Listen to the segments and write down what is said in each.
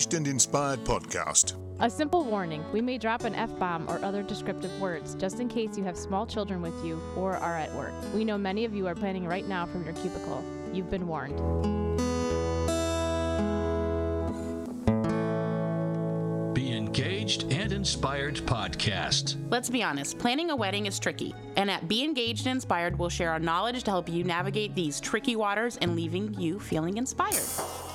Engaged and Inspired podcast. A simple warning we may drop an F bomb or other descriptive words just in case you have small children with you or are at work. We know many of you are planning right now from your cubicle. You've been warned. Be Engaged and Inspired podcast. Let's be honest, planning a wedding is tricky. And at Be Engaged and Inspired, we'll share our knowledge to help you navigate these tricky waters and leaving you feeling inspired.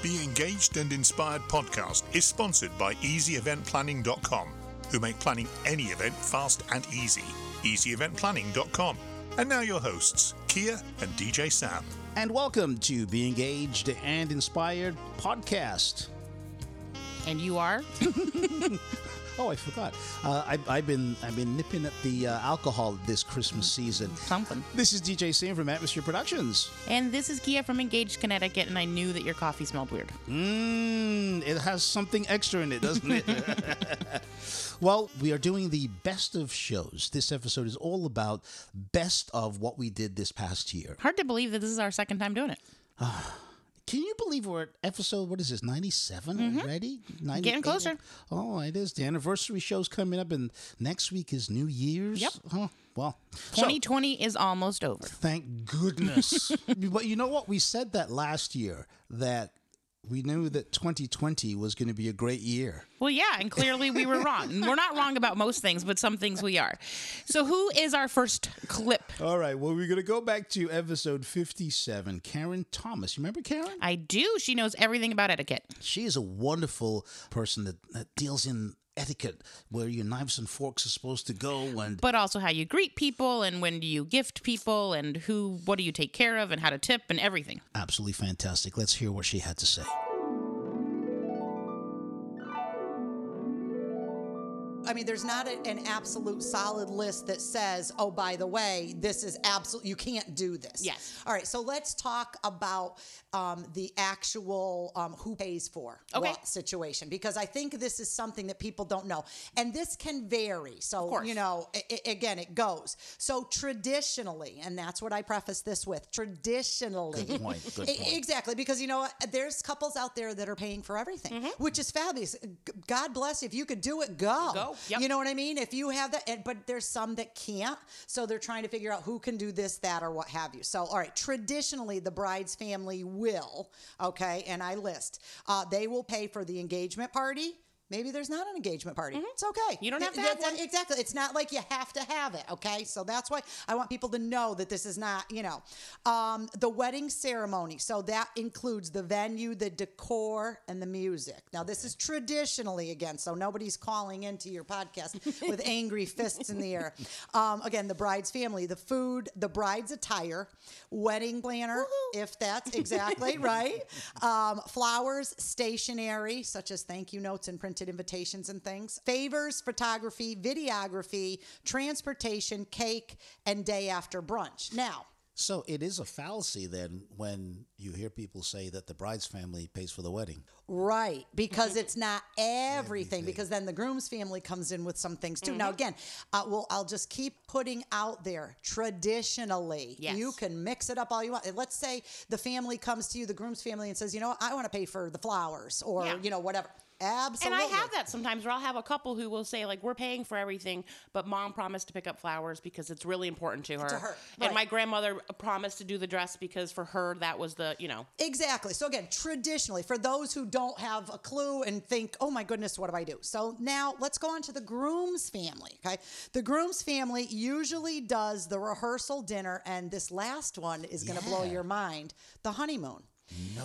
The Engaged and Inspired podcast is sponsored by EasyEventPlanning.com, who make planning any event fast and easy. EasyEventPlanning.com. And now your hosts, Kia and DJ Sam. And welcome to Be Engaged and Inspired podcast. And you are? Oh, I forgot. Uh, I, I've been I've been nipping at the uh, alcohol this Christmas season. Something. This is DJ Sam from Atmosphere Productions. And this is Kia from Engaged, Connecticut, and I knew that your coffee smelled weird. Mmm, it has something extra in it, doesn't it? well, we are doing the best of shows. This episode is all about best of what we did this past year. Hard to believe that this is our second time doing it. Can you believe we're at episode, what is this, 97 mm-hmm. already? 98? Getting closer. Oh, it is. The anniversary show's coming up, and next week is New Year's. Yep. Oh, well. so- 2020 is almost over. Thank goodness. but you know what? We said that last year that we knew that 2020 was going to be a great year. Well, yeah, and clearly we were wrong. We're not wrong about most things, but some things we are. So, who is our first clip? All right. Well, we're going to go back to episode 57. Karen Thomas. You remember Karen? I do. She knows everything about etiquette. She is a wonderful person that, that deals in etiquette, where your knives and forks are supposed to go. And but also how you greet people and when do you gift people and who what do you take care of and how to tip and everything absolutely fantastic. Let's hear what she had to say. I mean, there's not a, an absolute solid list that says, oh, by the way, this is absolute, you can't do this. Yes. All right, so let's talk about um, the actual um, who pays for Okay. what situation, because I think this is something that people don't know. And this can vary. So, course. you know, i i- again, it goes. So traditionally, and that's what I preface this with traditionally. Good point, good point. Exactly, because you know? There's couples out there that are paying for everything, which is fabulous. God bless you. If you could do it, go. Go, yep. You know what I mean? If you have that, but there's some that can't. So they're trying to figure out who can do this, that, or what have you. So, all right, traditionally, the bride's family will, okay, and I list, uh, they will pay for the engagement party. Maybe there's not an engagement party. It's okay. Mm-hmm. You don't have to have one. Exactly. It's not like you have to have it. Okay. So that's why I want people to know that this is not, you know, um, the wedding ceremony. So that includes the venue, the decor, and the music. Now, this is traditionally again, so nobody's calling into your podcast with angry fists in the air. Um, again, the bride's family, the food, the bride's attire, wedding planner, if that's exactly right, um, flowers, stationery, such as thank you notes and printed invitations and things, favors, photography, videography, transportation, cake, and day after brunch. Now, So it is a fallacy then when you hear people say that the bride's family pays for the wedding. Right, because it's not everything. Because then the groom's family comes in with some things too. Now, again, uh, well, I'll just keep putting out there. Traditionally, Yes. you can mix it up all you want. Let's say the family comes to you, the groom's family, and says, "You know, what? I want to pay for the flowers, or Yeah. you know, whatever." Absolutely. and i have that sometimes where i'll have a couple who will say like we're paying for everything but mom promised to pick up flowers because it's really important to her, her, and my grandmother promised to do the dress because for her that was the you know Exactly. So again, traditionally, for those who don't have a clue and think, "Oh my goodness, what do I do?" So now let's go on to the groom's family. Okay, the groom's family usually does the rehearsal dinner, and this last one is going to blow your mind: the honeymoon.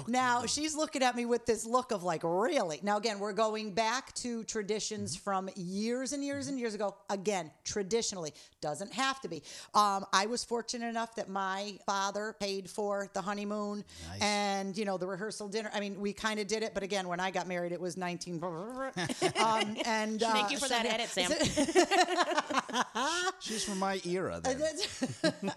Now she's looking at me with this look of like, really? Now again, we're going back to traditions from years and years and years ago. Again, traditionally doesn't have to be. Um, I was fortunate enough that my father paid for the honeymoon and you know the rehearsal dinner. I mean, we kind of did it, but again, when I got married, it was nineteen. um, and uh, thank you for so- that edit sam She's from my era then.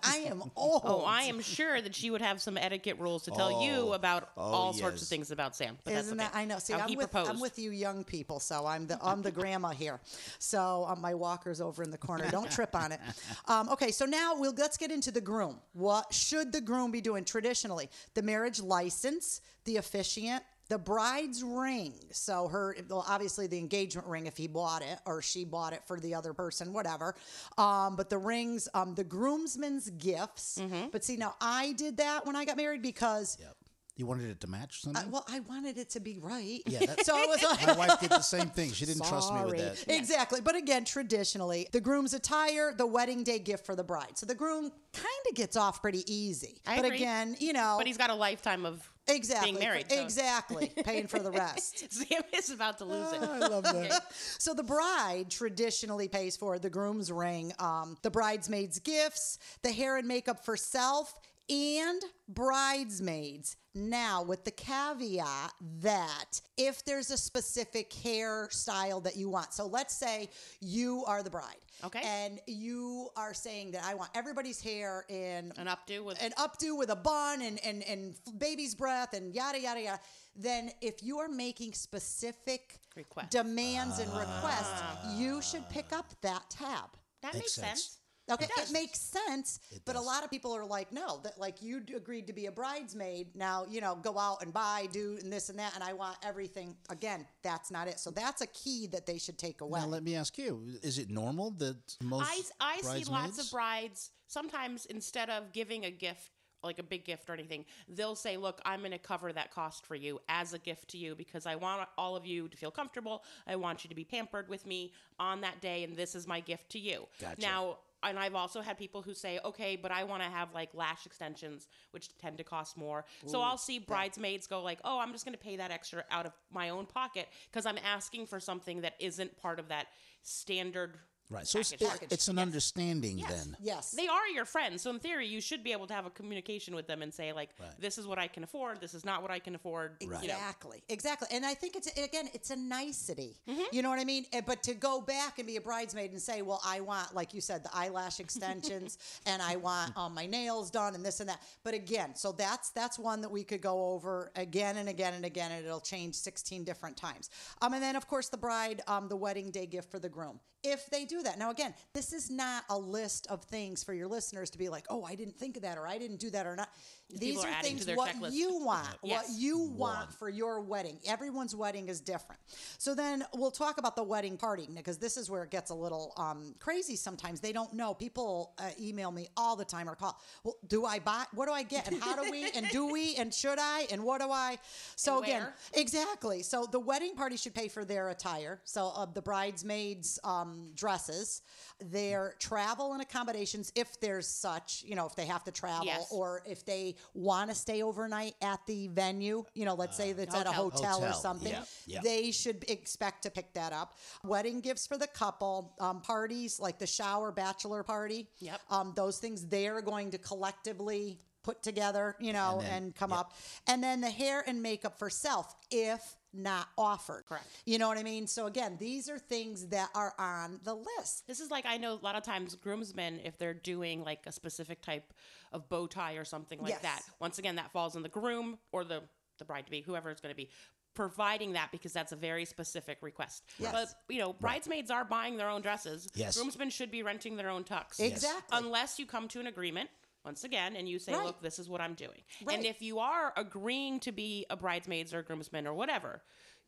I am old. oh i am sure that she would have some etiquette rules to tell you about all sorts of things about sam but Isn't that's that. I know? See, How I'm with proposed. I'm with you young people, so I'm the I'm the grandma here. So um, my walker's over in the corner. Don't trip on it. Um, okay, so now we'll let's get into the groom. What should the groom be doing traditionally? The marriage license, the officiant, The bride's ring. So her, well, obviously the engagement ring if he bought it or she bought it for the other person, whatever. Um, but the rings, um, the groomsmen's gifts. But see, now I did that when I got married because, Yep. You wanted it to match I, something? well, I wanted it to be right. Yeah, that's- so it was like. My wife did the same thing. She didn't trust me with that. Exactly. But again, traditionally, the groom's attire, the wedding day gift for the bride. So the groom kind of gets off pretty easy. I but agree. again, you know, But he's got a lifetime of exactly being married. so- Exactly. paying for the rest. Sam is about to lose it. I love that. So the bride traditionally pays for the groom's ring, um, the bridesmaids' gifts, the hair and makeup for self, and bridesmaids. Now, with the caveat that if there's a specific hairstyle that you want, so let's say you are the bride, Okay. and you are saying that I want everybody's hair in An updo with an updo with a bun and, and, and baby's breath and yada, yada, yada, then if you are making specific Requests. demands and requests, ah. you should pick up that tab. that Makes makes sense. sense. Okay, It it, makes sense, but a lot of people are like, no, that like you agreed to be a bridesmaid. Now, you know, go out and buy, do, and this and that, and I want everything. Again, that's not it. So that's a key that they should take away. Now let me ask you: Is it normal that most I, I see lots of brides sometimes instead of giving a gift like a big gift or anything they'll say look i'm going to cover that cost for you as a gift to you because i want all of you to feel comfortable i want you to be pampered with me on that day and this is my gift to you Gotcha. now and I've also had people who say, okay, but I want to have like lash extensions, which tend to cost more. so I'll see bridesmaids go like, oh, I'm just going to pay that extra out of my own pocket because I'm asking for something that isn't part of that standard. Right. So it's, it- it's an understanding then. yes. They are your friends, so in theory, you should be able to have a communication with them and say like, "This is what I can afford. This is not what I can afford." You know. Exactly, exactly. And I think it's again, it's a nicety. Mm-hmm. You know what I mean? Eh, But to go back and be a bridesmaid and say, "Well, I want, like you said, the eyelash extensions, and I want um, my nails done, and this and that." But again, so that's that's one that we could go over again and again and again, and it'll change sixteen different times. Um, and then of course the bride, um, the wedding day gift for the groom. If they do that, now again, this is not a list of things for your listeners to be like, "Oh, I didn't think of that," or "I didn't do that," or not. These are are adding to things their what checklist. you want, what you want for your wedding. Everyone's wedding is different. So then we'll talk about the wedding party because this is where it gets a little um, crazy sometimes. They don't know. People uh, email me all the time or call, well, do I buy? What do I get? And how do we? And do we? And should I? And what do I? So And again, where? exactly. So the wedding party should pay for their attire. So uh, the bridesmaids' um, dresses, their travel and accommodations, if there's such, you know, if they have to travel Yes. or if they want to stay overnight at the venue, you know, let's say that's at a hotel. hotel, or something, they should expect to pick that up. Wedding gifts for the couple, um, parties like the shower bachelor party, Yep. um, those things they're going to collectively put together, you know, and, And then- come up. And then the hair and makeup for self, if not offered. Correct. You know what I mean? So again, these are things that are on the list. This is like I know a lot of times groomsmen, if they're doing like a specific type of bow tie or something like Yes. that, once again, that falls on the groom or the the bride to be, whoever it's going to be, providing that because that's a very specific request. Yes. But you know, bridesmaids are buying their own dresses. Yes. Groomsmen should be renting their own tux. Exactly. Unless you come to an agreement. Once again, and you say, Right. "Look, this is what I'm doing." Right. And if you are agreeing to be a bridesmaids or a groomsman or whatever,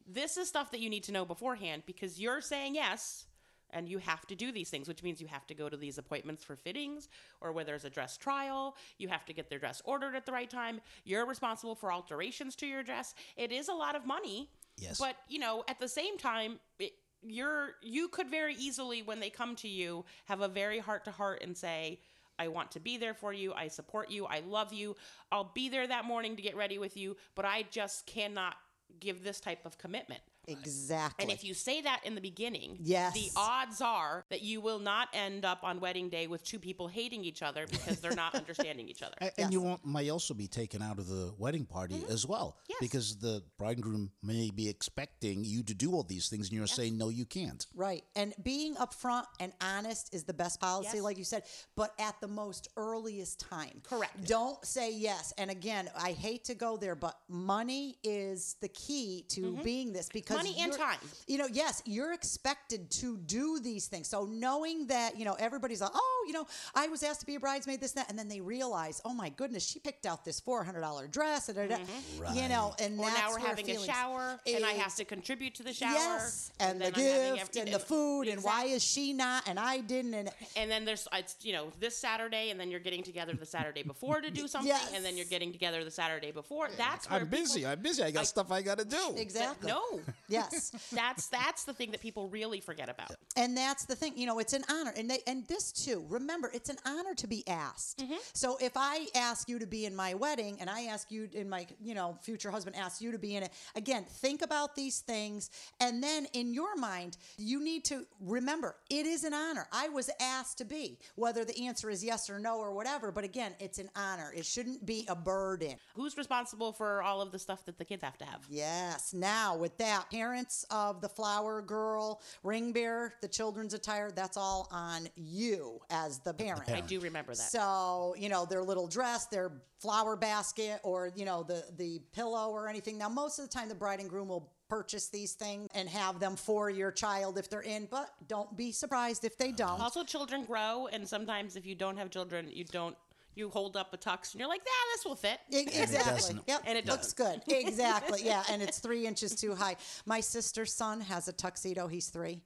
this is stuff that you need to know beforehand because you're saying yes and you have to do these things, which means you have to go to these appointments for fittings or where there's a dress trial. You have to get their dress ordered at the right time. You're responsible for alterations to your dress. It is a lot of money. Yes. But, you know, at the same time, it, you're you could very easily when they come to you have a very heart to heart and say I want to be there for you. I support you. I love you. I'll be there that morning to get ready with you, but I just cannot give this type of commitment. Exactly. And if you say that in the beginning, Yes. the odds are that you will not end up on wedding day with two people hating each other because they're not understanding each other. A- And you won't, might also be taken out of the wedding party as well. Mm-hmm. Yes. Because the bride and groom may be expecting you to do all these things and you're saying, no, you can't. Right. And being upfront and honest is the best policy, Yes. like you said, but at the most earliest time. Correct. Don't say yes. And again, I hate to go there, but money is the key to being this because Money and time. You know, yes, you're expected to do these things. So knowing that, you know, everybody's like, oh, you know, I was asked to be a bridesmaid, this, and that, and then they realize, oh my goodness, she picked out this four hundred dollar dress, da, da, da. you know, and Mm-hmm. Or that's now we're where having a feelings- shower, and I Ex- have to contribute to the shower. Yes, and, the then gift every- and the food, and why is she not and I didn't? And and then there's it's you know this Saturday, and then you're getting together the Saturday before to do something, Yes. and then you're getting together the Saturday before. That's where I'm busy. people- I'm busy. I got stuff I got to do. exactly. No, Yes. that's that's the thing that people really forget about. And that's the thing, you know, it's an honor. And they and this too, remember, it's an honor to be asked. Mm-hmm. So if I ask you to be in my wedding and I ask you in my, you know, future husband asks you to be in it, again, think about these things and then in your mind, you need to remember it is an honor. I was asked to be, whether the answer is yes or no or whatever, but again, it's an honor. It shouldn't be a burden. Who's responsible for all of the stuff that the kids have to have? Yes. Now, with that, parents of the flower girl, ring bearer, the children's attire, that's all on you as the parent. I do remember that. So, you know, their little dress, their flower basket, or, you know, the, the pillow or anything. Now, most of the time, the bride and groom will purchase these things and have them for your child if they're in, but don't be surprised if they don't. Also, children grow, and sometimes if you don't have children, you don't. You hold up a tux, and you're like, "Yeah, this will fit." Exactly. doesn't. Yep. And it looks good. Exactly. Yeah. And it's three inches too high. My sister's son has a tuxedo. He's three.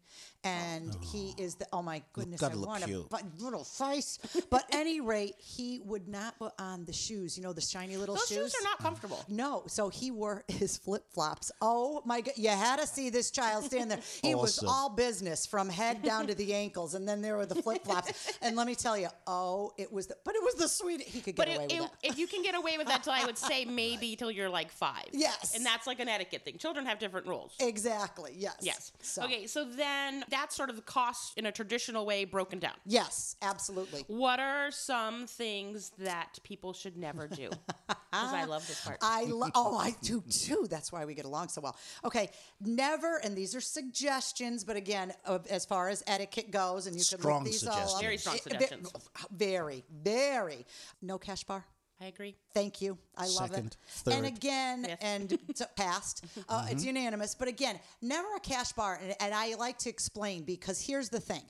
And oh. he is the, oh my goodness, gotta I look want cute. a bu- little face. But any rate, he would not put on the shoes, you know, the shiny little shoes. Those shoes are not comfortable. No, so he wore his flip flops. Oh my god, you had to see this child stand there. He was Awesome. all business from head down to the ankles, and then there were the flip flops. And let me tell you, oh, it was the, but it was the sweetest. He could get But away it, with it, it. if you can get away with that, till I would say maybe till you're like five. Yes. and that's like an etiquette thing. Children have different rules. Exactly. Yes. Yes. So, Okay, so then that's sort of the cost in a traditional way broken down. Yes, absolutely. What are some things that people should never do? Because I love this part. I lo- oh I do too. That's why we get along so well. Okay, never. And these are suggestions, but again, of, as far as etiquette goes, and you can look these all up. Very strong Eh, ve- suggestions. Very, very. No cash bar. I agree. Thank you. I love Second, it. third. And again, Fifth. and it's passed. Uh, It's unanimous. But again, never a cash bar. And, and I like to explain because here's the thing.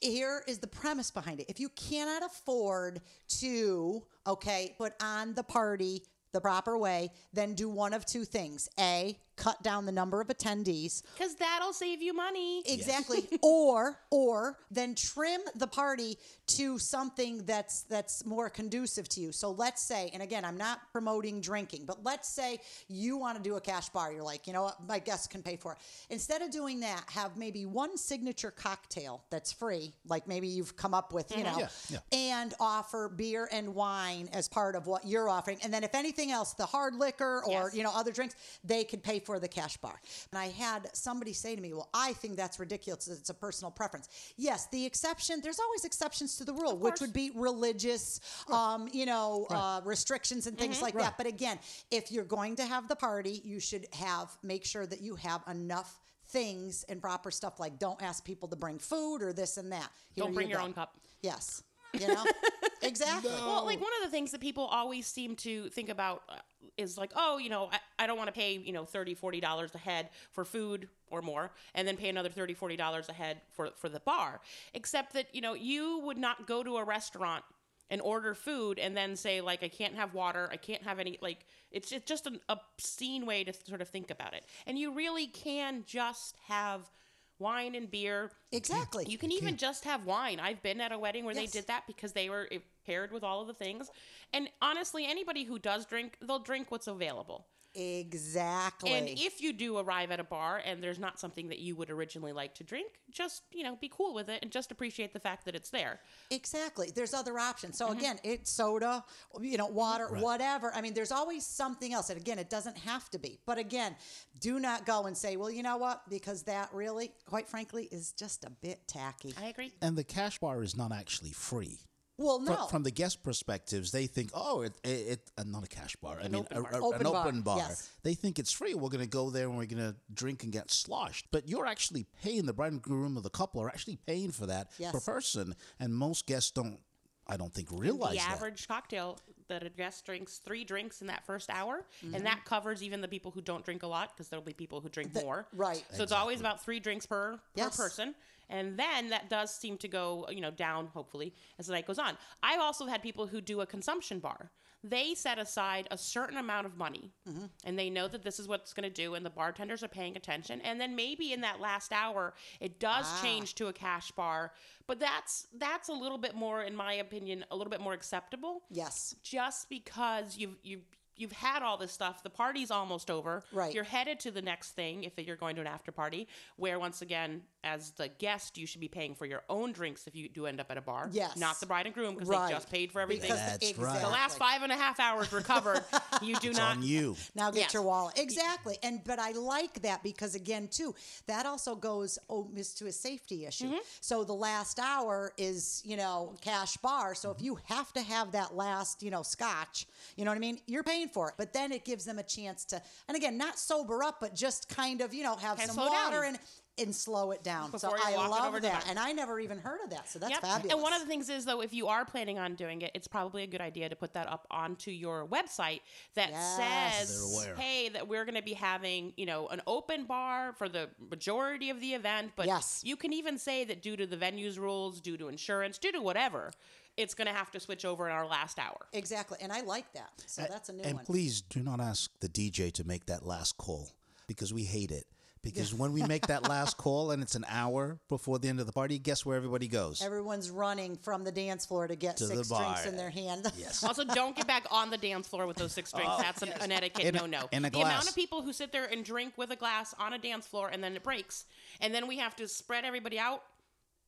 Here is the premise behind it. If you cannot afford to, okay, put on the party the proper way, then do one of two things. A, cut down the number of attendees. Because that'll save you money. Exactly. or or then trim the party to something that's that's more conducive to you. So let's say, and again, I'm not promoting drinking, but let's say you want to do a cash bar. You're like, you know what, my guests can pay for it. Instead of doing that, have maybe one signature cocktail that's free, like maybe you've come up with, you mm-hmm. know, Yeah, yeah. and offer beer and wine as part of what you're offering. And then if anything else, the hard liquor or Yes. you know other drinks, they could pay for the cash bar. And I had somebody say to me, "Well, I think that's ridiculous. It's a personal preference." Yes, the exception. There's always exceptions to the rule, which would be religious, um, you know, uh, restrictions and things like that. But again, if you're going to have the party, you should have make sure that you have enough things and proper stuff like don't ask people to bring food or this and that. Here Don't bring you your go. own cup. Yes. You know? exactly. Well, like one of the things that people always seem to think about uh, is like, oh, you know, I, I don't want to pay, you know, $30, $40 a head for food or more, and then pay another $30, $40 a head for, for the bar. Except that, you know, you would not go to a restaurant and order food and then say, like, I can't have water, I can't have any, like, it's it's just an obscene way to sort of think about it. And you really can just have wine and beer Exactly. you can even just have wine. I've been at a wedding where Yes. they did that because they were eh, paired with all of the things. And honestly, anybody who does drink, they'll drink what's available. Exactly. And if you do arrive at a bar and there's not something that you would originally like to drink, just, you know, be cool with it and just appreciate the fact that it's there. Exactly. There's other options. So Mm-hmm. again, it's soda, you know, water, whatever. I mean, there's always something else. And again, it doesn't have to be. But again, do not go and say, well, you know what? Because that really, quite frankly, is just a bit tacky. I agree. And the cash bar is not actually free. Well, no. From, the guest perspectives, they think, oh, it, it, it uh, not a cash bar. I mean, open a- a- Open an bar, open bar. yes. They think it's free. We're going to go there and we're going to drink and get sloshed. But you're actually paying the bride and groom of the couple are actually paying for that Yes. per person, and most guests don't I don't think realize the that. average cocktail that a guest drinks three drinks in that first hour, Mm-hmm. and that covers even the people who don't drink a lot because there'll be people who drink more. right. So it's always about three drinks per Yes. per person, and then that does seem to go you know down hopefully as the night goes on. I've also had people who do a consumption bar. They set aside a certain amount of money, Mm-hmm. and they know that this is what it's going to do, and the bartenders are paying attention. And then maybe in that last hour, it does Ah. change to a cash bar, but that's that's a little bit more, in my opinion, a little bit more acceptable Yes. just because you've you've you've had all this stuff the party's almost over Right. you're headed to the next thing if you're going to an after party where once again as the guest you should be paying for your own drinks if you do end up at a bar Yes. not the bride and groom because Right. they just paid for everything Because That's exactly. right. the last five and a half hours recovered, you do It's not on you. Now get Yes. your wallet. Exactly. And but I like that because again too, that also goes oh miss to a safety issue. Mm-hmm. So the last hour is, you know, cash bar. So if you have to have that last, you know, scotch, you know what I mean? You're paying for it. But then it gives them a chance to and again, not sober up, but just kind of, you know, have Kinda some water down. and and slow it down. so Before you I love over to the that. And I never even heard of that. So that's Yep. fabulous. And one of the things is though, if you are planning on doing it, it's probably a good idea to put that up onto your website that Yes. says, "Hey, that we're going to be having you know an open bar for the majority of the event." But Yes. you can even say that due to the venue's rules, due to insurance, due to whatever, it's going to have to switch over in our last hour. exactly. And I like that. So that's a new and one. please do not ask the DJ to make that last call because we hate it. Because when we make that last call and it's an hour before the end of the party, guess where everybody goes? Everyone's running from the dance floor to get To six drinks in their hand. Yes. Also, don't get back on the dance floor with those six drinks. Oh, that's an, an etiquette no no. in a the amount of people who sit there and drink with a glass on a dance floor and then it breaks, and then we have to spread everybody out.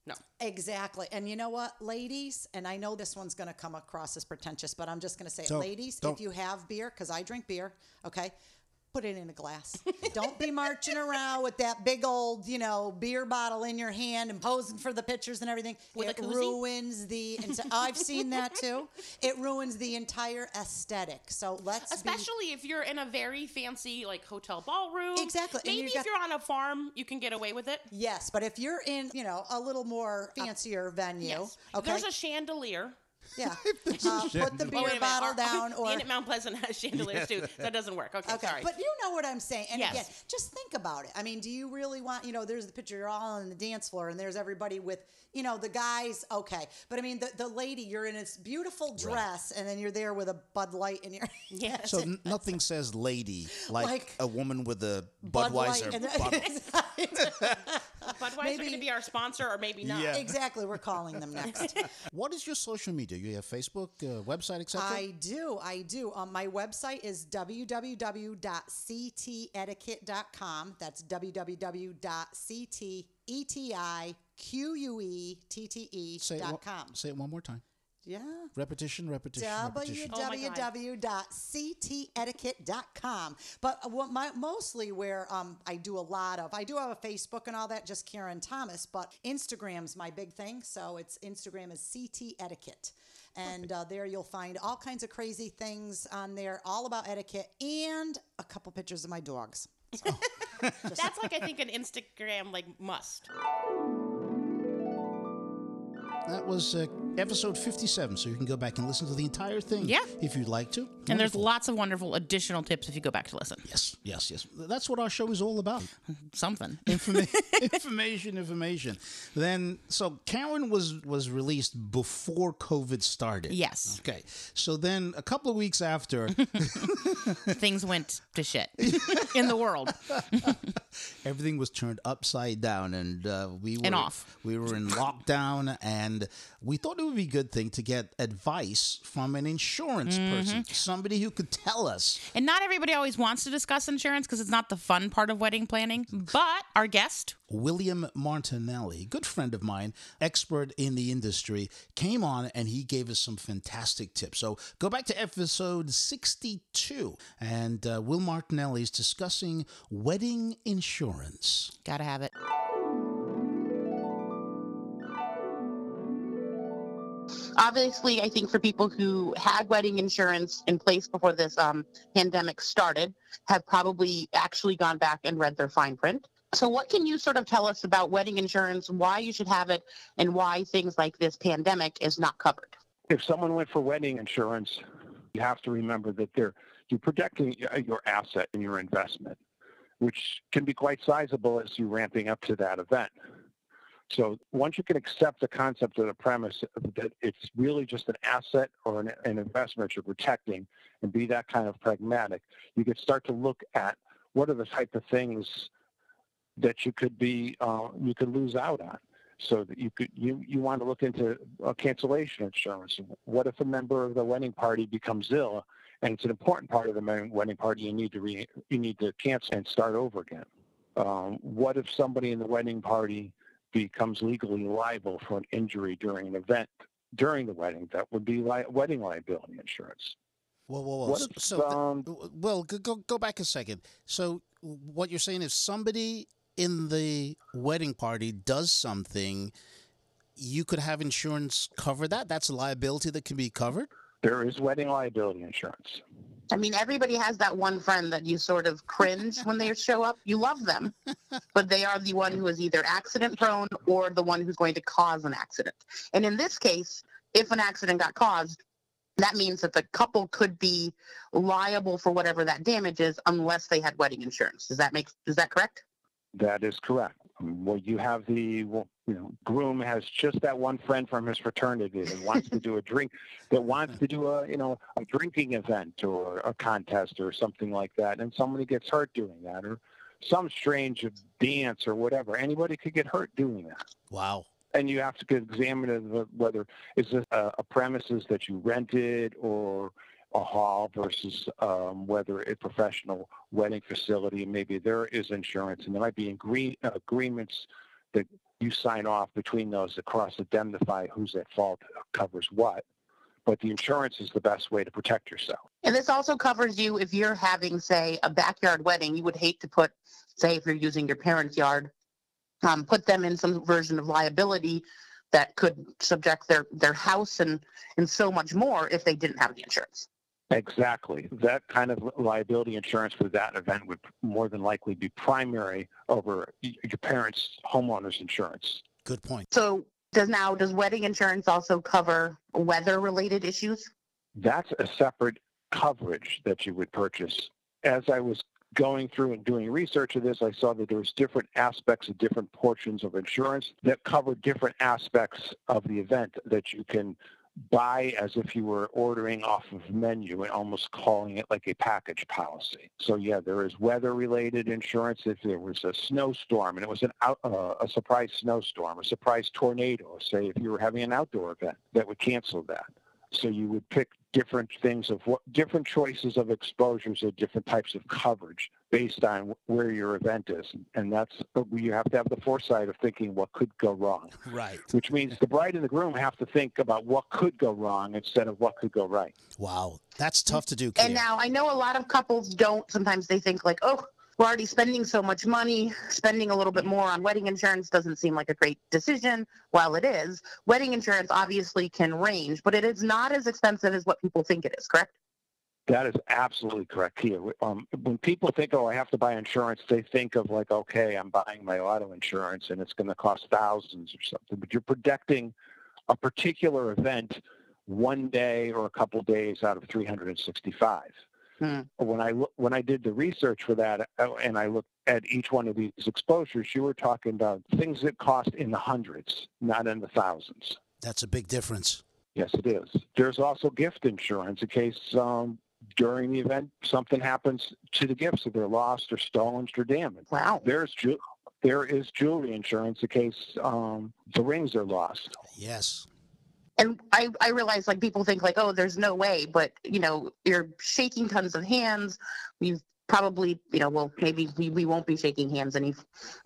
No. Exactly. And you know what, ladies, and I know this one's going to come across as pretentious, but I'm just going to say, it. Don't- ladies, don't. if you have beer, because I drink beer, okay, put it in a glass. don't be marching around with that big old, you know, beer bottle in your hand and posing for the pictures and everything. With it ruins the. enti- I've seen that too. It ruins the entire aesthetic. So let's be. Especially if you're in a very fancy like hotel ballroom. Exactly, Maybe if got- you're on a farm, you can get away with it. Yes, but if you're in, you know, a little more uh, fancier venue, Yes. okay, There's a chandelier. yeah, uh, put the beer Oh, minute. bottle Our- down, or Inn at Mount Pleasant has chandeliers too. That doesn't work. Okay, Okay, sorry. but you know what I'm saying. And Yes. again, just think about it. I mean, do you really want, you know, there's the picture, you're all on the dance floor and there's everybody with, you know, the guys, okay. But I mean, the, the lady, you're in this beautiful dress and then you're there with a Bud Light in your Yeah. So n- nothing says lady like, Like a woman with a Bud Light. Budweiser. And bottle. Budweiser maybe- going to be our sponsor or maybe not. Yeah. exactly. We're calling them next. what is your social media? You have Facebook, uh, website, etc. I do. I do. Um, my website is www.ctetiquette.com. That's Say it, one, www.ctetiquette.com. say it one more time. Yeah. Repetition, repetition, repetition. Oh www.ctetiquette.com. But what my, mostly where um, I do a lot of, I do have a Facebook and all that, just Karen Thomas, but Instagram's my big thing. So it's Instagram is CT Etiquette. And uh, there you'll find all kinds of crazy things on there, all about etiquette, and a couple pictures of my dogs. That's like I think an Instagram like must. That was uh, episode 57, so you can go back and listen to the entire thing Yeah. if you'd like to. And there's lots of wonderful additional tips if you go back to listen. Yes, yes, yes. That's what our show is all about. Something. Informa- information, information. Then, so Karen was was released before COVID started. Yes. Okay. So then, a couple of weeks after, Things went to shit in the world. everything was turned upside down, and uh, we were And off. We were in lockdown, and we thought it would be a good thing to get advice from an insurance Mm-hmm. person, somebody who could tell us. And not everybody always wants to discuss insurance because it's not the fun part of wedding planning. But our guest, William Martinelli, good friend of mine, expert in the industry, came on and he gave us some fantastic tips. So go back to episode 62, and uh, Will Martinelli is discussing wedding insurance. gotta have it. Obviously, I think for people who had wedding insurance in place before this um, pandemic started, have probably actually gone back and read their fine print. So, what can you sort of tell us about wedding insurance, why you should have it, and why things like this pandemic is not covered? if someone went for wedding insurance, you have to remember that they're you're protecting your asset and your investment, which can be quite sizable as you're ramping up to that event. So once you can accept the concept of the premise that it's really just an asset or an, an investment you're protecting and be that kind of pragmatic, you can start to look at what are the type of things that you could be uh, you could lose out on. So that you could you you want to look into a cancellation insurance. What if a member of the wedding party becomes ill, and it's an important part of the wedding party you need to re, you need to cancel and start over again. Um, what if somebody in the wedding party becomes legally liable for an injury during an event during the wedding? That would be li- wedding liability insurance. Whoa, whoa, whoa. If, so, um, well, go go back a second. So, what you're saying is somebody in the wedding party does something, you could have insurance cover that. That's a liability that can be covered. There is wedding liability insurance. I mean, everybody has that one friend that you sort of cringe when they show up. You love them, but they are the one who is either accident prone or the one who's going to cause an accident. And in this case, if an accident got caused, that means that the couple could be liable for whatever that damage is unless they had wedding insurance. Does that make is that correct? That is correct. Well, you have the well, you know, groom has just that one friend from his fraternity that wants to do a drink, that wants to do a you know a drinking event or a contest or something like that, and somebody gets hurt doing that, or some strange dance or whatever. Anybody could get hurt doing that. Wow. And you have to examine whether is this a, a premises that you rented or a hall versus um, whether a professional wedding facility, maybe there is insurance, and there might be agree- agreements that you sign off between those that cross-indemnify who's at fault, covers what. But the insurance is the best way to protect yourself. And this also covers you if you're having, say, a backyard wedding. You would hate to put, say, if you're using your parents' yard, um, put them in some version of liability that could subject their, their house and, and so much more if they didn't have the insurance. Exactly. That kind of liability insurance for that event would more than likely be primary over your parents' homeowners insurance. Good point. So does now does wedding insurance also cover weather related issues? That's a separate coverage that you would purchase. As I was going through and doing research of this, I saw that there was different aspects of different portions of insurance that cover different aspects of the event that you can buy as if you were ordering off of menu and almost calling it like a package policy. So yeah, there is weather-related insurance if there was a snowstorm and it was an out, uh, a surprise snowstorm, a surprise tornado, say if you were having an outdoor event, that would cancel that. So you would pick different things of what different choices of exposures or different types of coverage based on where your event is. And that's you have to have the foresight of thinking what could go wrong. Right. Which means the bride and the groom have to think about what could go wrong instead of what could go right. Wow. That's tough to do. And now I know a lot of couples don't. Sometimes they think like, oh, we're already spending so much money. Spending a little bit more on wedding insurance doesn't seem like a great decision. While it is, wedding insurance obviously can range, but it is not as expensive as what people think it is, correct? That is absolutely correct here. Um, when people think, oh, I have to buy insurance, they think of like, okay, I'm buying my auto insurance and it's going to cost thousands or something. But you're protecting a particular event one day or a couple days out of 365. Hmm. When I when I did the research for that, uh, and I looked at each one of these exposures, you were talking about things that cost in the hundreds, not in the thousands. That's a big difference. Yes, it is. There's also gift insurance in case um, during the event something happens to the gifts, if they're lost or stolen or damaged. Wow. There's ju- there is jewelry insurance in case um, the rings are lost. Yes. And I, I realize like people think like oh there's no way but you know you're shaking tons of hands. We've probably you know well maybe we, we won't be shaking hands any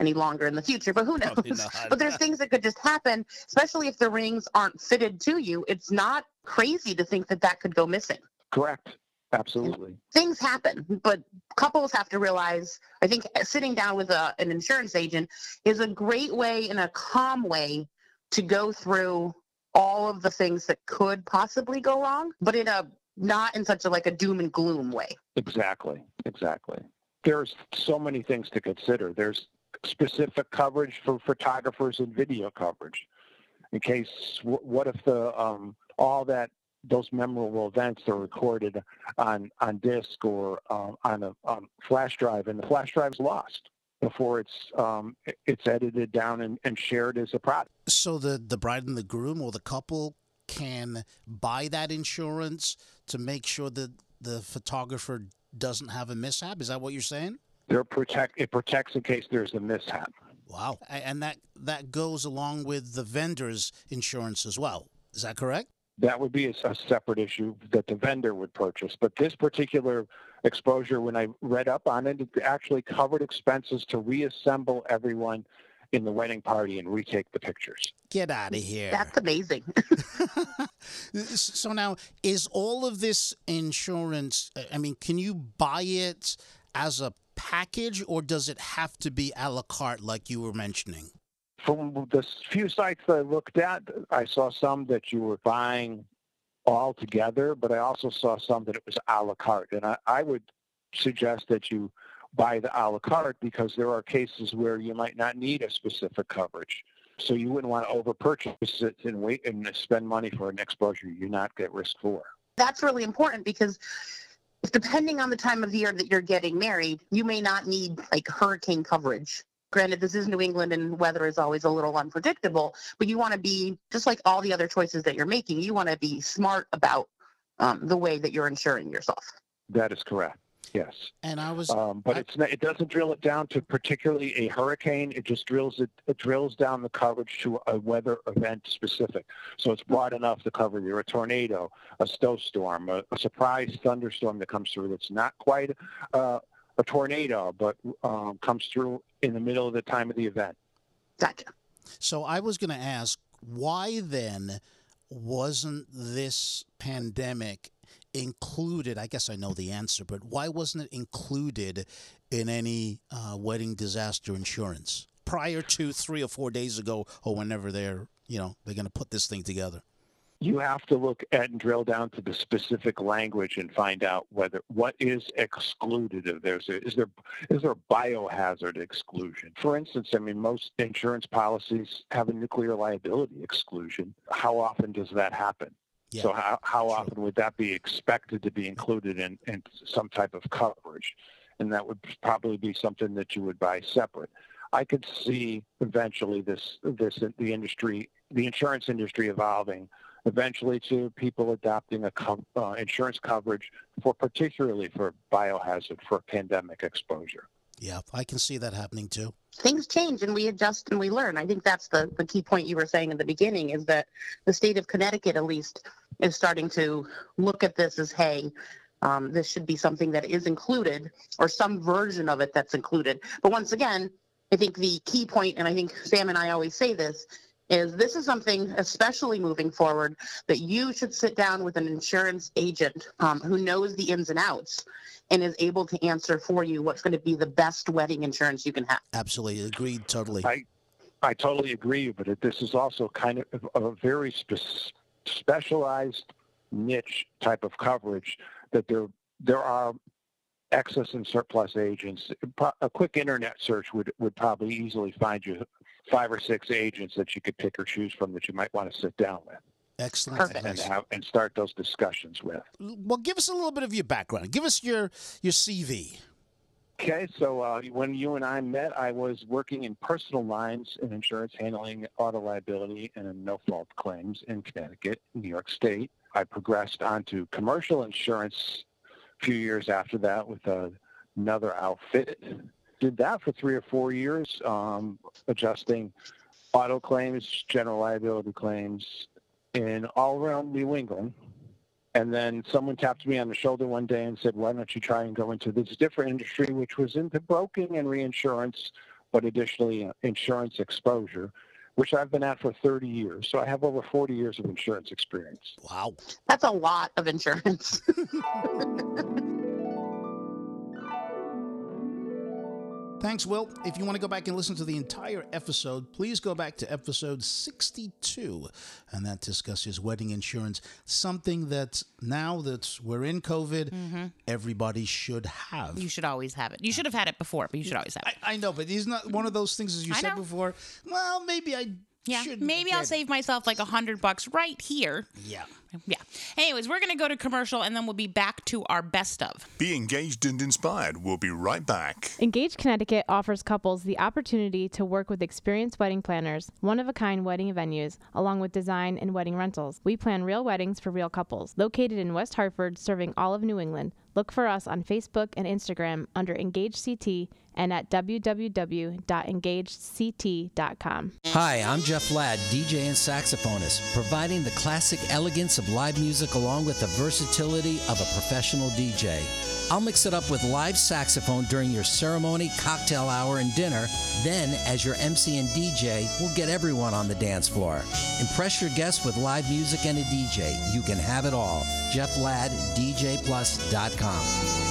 any longer in the future but who knows? but there's things that could just happen especially if the rings aren't fitted to you. It's not crazy to think that that could go missing. Correct absolutely things happen but couples have to realize i think sitting down with a, an insurance agent is a great way in a calm way to go through all of the things that could possibly go wrong, but in a not in such a like a doom and gloom way. Exactly. Exactly. There's so many things to consider. There's specific coverage for photographers and video coverage. in case what if the um, all that those memorable events are recorded on on disk or um, on a on flash drive, and the flash drive is lost before it's um, it's edited down and, and shared as a product. So the the bride and the groom or the couple can buy that insurance to make sure that the photographer doesn't have a mishap. Is that what you're saying? They're protect it protects in case there's a mishap. Wow, and that that goes along with the vendor's insurance as well. Is that correct? That would be a, a separate issue that the vendor would purchase. But this particular exposure, when I read up on it, it actually covered expenses to reassemble everyone in the wedding party and retake the pictures. Get out of here. That's amazing. so now, is all of this insurance, I mean, can you buy it as a package or does it have to be a la carte like you were mentioning? From the few sites that I looked at, I saw some that you were buying all together, but I also saw some that it was a la carte. And I, I would suggest that you buy the a la carte because there are cases where you might not need a specific coverage. So you wouldn't want to overpurchase it and wait and spend money for an exposure you're not at risk for. That's really important because depending on the time of year that you're getting married, you may not need like hurricane coverage. Granted, this is New England and weather is always a little unpredictable, but you want to be just like all the other choices that you're making. You want to be smart about um, the way that you're insuring yourself. That is correct. Yes. And I was, um, but I, it's not, it doesn't drill it down to particularly a hurricane. It just drills it, it drills down the coverage to a weather event specific. So it's broad enough to cover you a tornado, a snowstorm, a, a surprise thunderstorm that comes through. That's not quite uh, a tornado, but um, comes through in the middle of the time of the event. Gotcha. So I was going to ask, why then wasn't this pandemic included? I guess I know the answer, but why wasn't it included in any uh, wedding disaster insurance prior to three or four days ago, or whenever they're you know they're going to put this thing together? You have to look at and drill down to the specific language and find out whether what is excluded. If there's a, is there is there biohazard exclusion? For instance, I mean most insurance policies have a nuclear liability exclusion. How often does that happen? Yeah. So how, how often would that be expected to be included in, in some type of coverage? And that would probably be something that you would buy separate. I could see eventually this this the industry, the insurance industry evolving eventually to people adopting a co- uh, insurance coverage for particularly for biohazard for pandemic exposure. Yeah, I can see that happening too. Things change and we adjust and we learn. I think that's the, the key point you were saying in the beginning is that the state of Connecticut, at least, is starting to look at this as, hey, um, this should be something that is included or some version of it that's included. But once again, I think the key point, and I think Sam and I always say this, is this is something, especially moving forward, that you should sit down with an insurance agent um, who knows the ins and outs and is able to answer for you what's going to be the best wedding insurance you can have. Absolutely agreed. Totally. I I totally agree, but this is also kind of a very spe- specialized niche type of coverage that there there are excess and surplus agents. A quick internet search would would probably easily find you five or six agents that you could pick or choose from that you might want to sit down with. Excellent. Perfect. And have and start those discussions with. Well, give us a little bit of your background. Give us your your CV. Okay, so uh, when you and I met, I was working in personal lines in insurance, handling auto liability and no-fault claims in Connecticut, New York State. I progressed onto commercial insurance a few years after that with uh, another outfit. Did that for three or four years, um, adjusting auto claims, general liability claims, in all around New England. And then someone tapped me on the shoulder one day and said, why don't you try and go into this different industry, which was into broking and reinsurance, but additionally uh, insurance exposure, which I've been at for 30 years. So I have over 40 years of insurance experience. Wow. That's a lot of insurance. Thanks, Will. If you want to go back and listen to the entire episode, please go back to episode 62, and that discusses wedding insurance, something that now that we're in COVID, mm-hmm. everybody should have. You should always have it. You should have had it before, but you should always have it. I, I know, but he's not one of those things, as you I said know. before. Well, maybe I Yeah, shouldn't maybe I'll save myself like a hundred bucks right here. Yeah. Yeah. Anyways, we're gonna go to commercial and then we'll be back to our best of. Be engaged and inspired. We'll be right back. Engage Connecticut offers couples the opportunity to work with experienced wedding planners, one of a kind wedding venues, along with design and wedding rentals. We plan real weddings for real couples. Located in West Hartford, serving all of New England. Look for us on Facebook and Instagram under Engage CT and at www.engagedct.com. Hi, I'm Jeff Ladd, DJ and saxophonist, providing the classic elegance of live music along with the versatility of a professional DJ. I'll mix it up with live saxophone during your ceremony, cocktail hour, and dinner. Then, as your MC and DJ, we'll get everyone on the dance floor. Impress your guests with live music and a DJ. You can have it all. Jeff Ladd, DJPlus.com.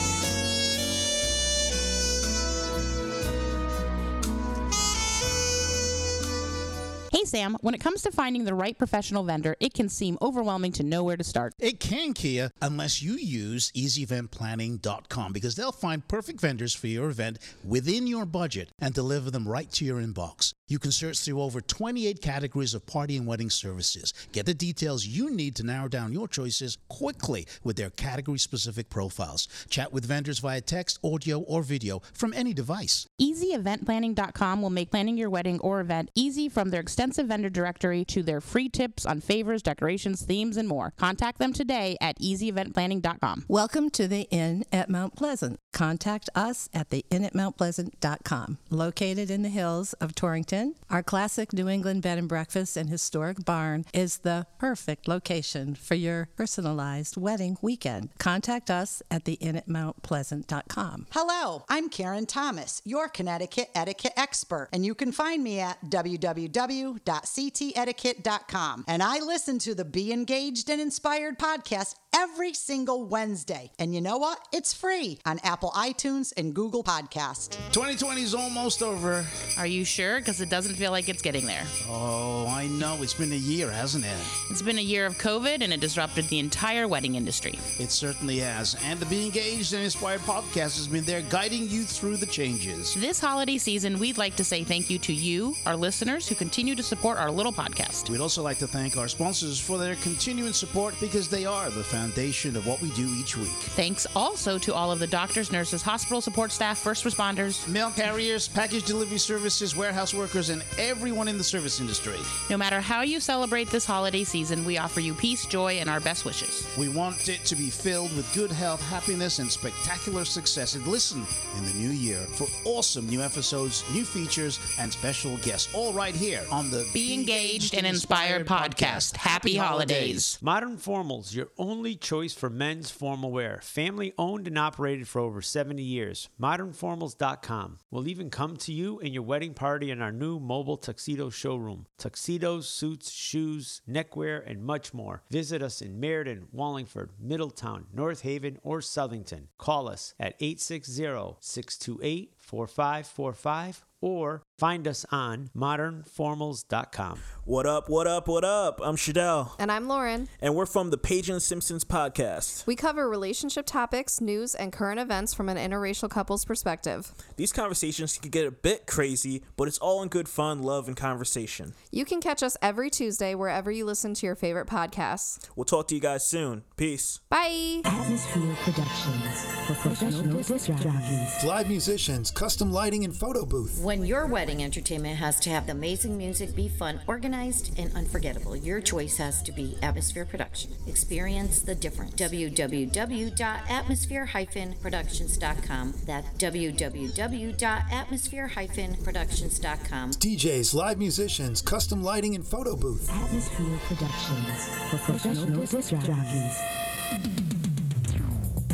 Hey Sam, when it comes to finding the right professional vendor, it can seem overwhelming to know where to start. It can, Kia, unless you use easyeventplanning.com because they'll find perfect vendors for your event within your budget and deliver them right to your inbox. You can search through over 28 categories of party and wedding services. Get the details you need to narrow down your choices quickly with their category specific profiles. Chat with vendors via text, audio, or video from any device. EasyEventPlanning.com will make planning your wedding or event easy from their extensive vendor directory to their free tips on favors, decorations, themes, and more. Contact them today at EasyEventPlanning.com. Welcome to the Inn at Mount Pleasant. Contact us at the Inn at MountPleasant.com. Located in the hills of Torrington, our classic New England bed and breakfast and historic barn is the perfect location for your personalized wedding weekend. Contact us at the Inn at MountPleasant.com. Hello, I'm Karen Thomas, your Connecticut etiquette expert, and you can find me at www.ctetiquette.com. And I listen to the Be Engaged and Inspired podcast every single Wednesday. And you know what? It's free on Apple iTunes and Google Podcast. 2020 is almost over. Are you sure? Because it doesn't feel like it's getting there. Oh, I know. It's been a year, hasn't it? It's been a year of COVID and it disrupted the entire wedding industry. It certainly has. And the Be Engaged and Inspired podcast has been there guiding you through the changes. This holiday season, we'd like to say thank you to you, our listeners, who continue to support our little podcast. We'd also like to thank our sponsors for their continuing support because they are the foundation of what we do each week. Thanks also to all of the doctors, nurses, hospital support staff, first responders. Mail carriers, package delivery services, warehouse workers, and everyone in the service industry. No matter how you celebrate this holiday season, we offer you peace, joy, and our best wishes. We want it to be filled with good health, happiness, and spectacular success. And listen in the new year for awesome new episodes, new features, and special guests, all right here on the Be Engaged and Inspired podcast. Happy holidays. Modern Formals, your only choice for men's formal wear. Family owned and operated for over 70 years. ModernFormals.com. We'll even come to you and your wedding party in our new mobile tuxedo showroom. Tuxedos, suits, shoes, neckwear, and much more. Visit us in Meriden, Wallingford, Middletown, North Haven, or Southington. Call us at 860 628 4545 or find us on modernformals.com. What up, what up, what up? I'm Shadell. And I'm Lauren. And we're from the Page and Simpsons podcast. We cover relationship topics, news, and current events from an interracial couple's perspective. These conversations can get a bit crazy, but it's all in good fun, love, and conversation. You can catch us every Tuesday wherever you listen to your favorite podcasts. We'll talk to you guys soon. Peace. Bye. Atmosphere Productions. Professional disc jockeys. Live musicians, custom lighting, and photo booth. When your wedding entertainment has to have the amazing music be fun, organized, and unforgettable, your choice has to be Atmosphere Production. Experience the difference. www.atmosphere-productions.com. That's www.atmosphere-productions.com. DJs, live musicians, custom lighting, and photo booth. Atmosphere Productions. For professional disc jockeys.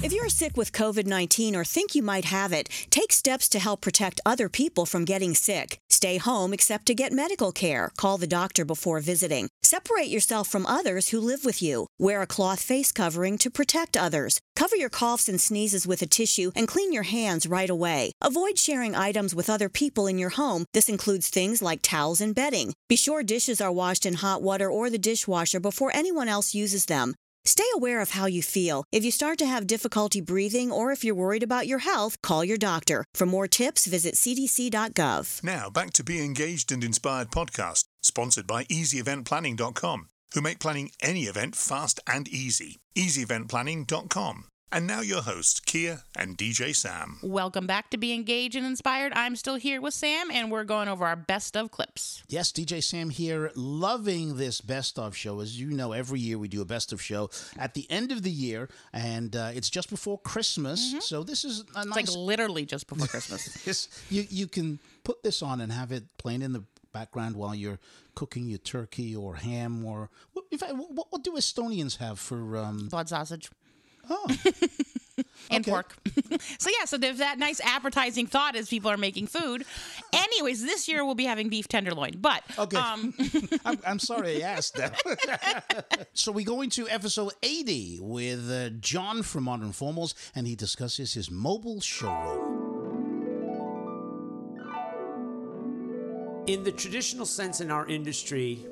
If you're sick with COVID 19 or think you might have it, take steps to help protect other people from getting sick. Stay home except to get medical care. Call the doctor before visiting. Separate yourself from others who live with you. Wear a cloth face covering to protect others. Cover your coughs and sneezes with a tissue and clean your hands right away. Avoid sharing items with other people in your home. This includes things like towels and bedding. Be sure dishes are washed in hot water or the dishwasher before anyone else uses them. Stay aware of how you feel. If you start to have difficulty breathing or if you're worried about your health, call your doctor. For more tips, visit cdc.gov. Now, back to Be Engaged and Inspired podcast, sponsored by EasyEventPlanning.com, who make planning any event fast and easy. EasyEventPlanning.com. And now your hosts, Kia and DJ Sam. Welcome back to Be Engaged and Inspired. I'm still here with Sam, and we're going over our best of clips. Yes, DJ Sam here, loving this best of show. As you know, every year we do a best of show at the end of the year, and uh, it's just before Christmas. So this is a Mm-hmm. It's nice. like literally just before Christmas. Yes, you you can put this on and have it playing in the background while you're cooking your turkey or ham or what, in fact, what, what do Estonians have for um, blood sausage? Oh, and pork. so yeah, so there's that nice appetizing thought as people are making food. Anyways, this year we'll be having beef tenderloin, but Okay. um, I'm, I'm sorry I asked that. so we go into episode 80 with uh, John from Modern Formals, and he discusses his mobile showroom. In the traditional sense in our industry,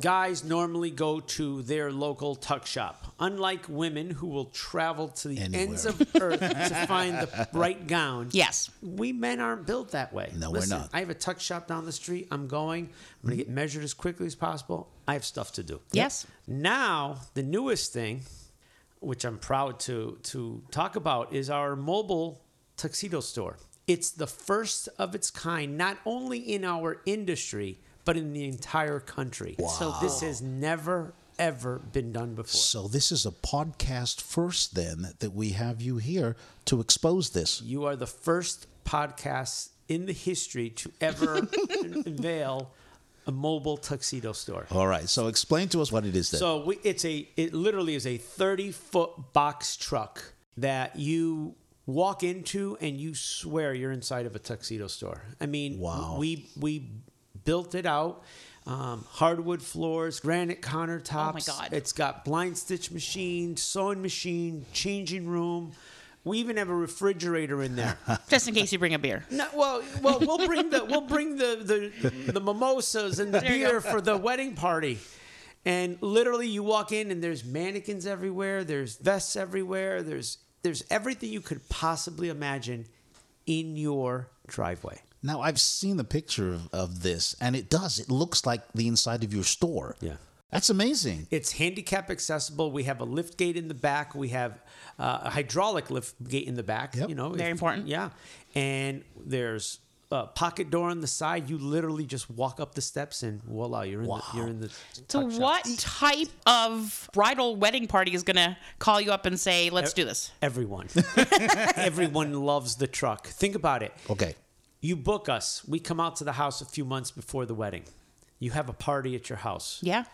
guys normally go to their local tuck shop. Unlike women who will travel to the ends of earth to find the right gown. Yes. We men aren't built that way. No, we're Listen, not. I have a tuck shop down the street. I'm going. I'm going to get measured as quickly as possible. I have stuff to do. Yes. Now, the newest thing, which I'm proud to to talk about, is our mobile tuxedo store. It's the first of its kind, not only in our industry, but in the entire country. So this has never ever been done before. So this is a podcast first, then, that we have you here to expose this. You are the first podcast in the history to ever unveil a mobile tuxedo store. All right, so explain to us what it is then. So we, it's a it literally is a 30 foot box truck that you walk into and you swear you're inside of a tuxedo store. I mean, Wow. we we built it out. Um, hardwood floors, granite countertops. Oh my God. It's got blind stitch machine, sewing machine, changing room. We even have a refrigerator in there. just in case you bring a beer. No, well, well, we'll bring the we'll bring the the, the mimosas and the There beer for the wedding party. And literally, you walk in and there's mannequins everywhere. There's vests everywhere. There's there's everything you could possibly imagine in your driveway. Now, I've seen the picture of, of this, and it does. It looks like the inside of your store. Yeah. That's amazing. It's handicap accessible. We have a lift gate in the back. We have uh, a hydraulic lift gate in the back. You know, Very if- important. Yeah, and there's a pocket door on the side. You literally just walk up the steps and voila, you're in the you're in the. So, tuck shop. what type of bridal wedding party is going to call you up and say, "Let's do this"? Everyone, everyone loves the truck. Think about it. Okay. You book us. We come out to the house a few months before the wedding. You have a party at your house. Yeah.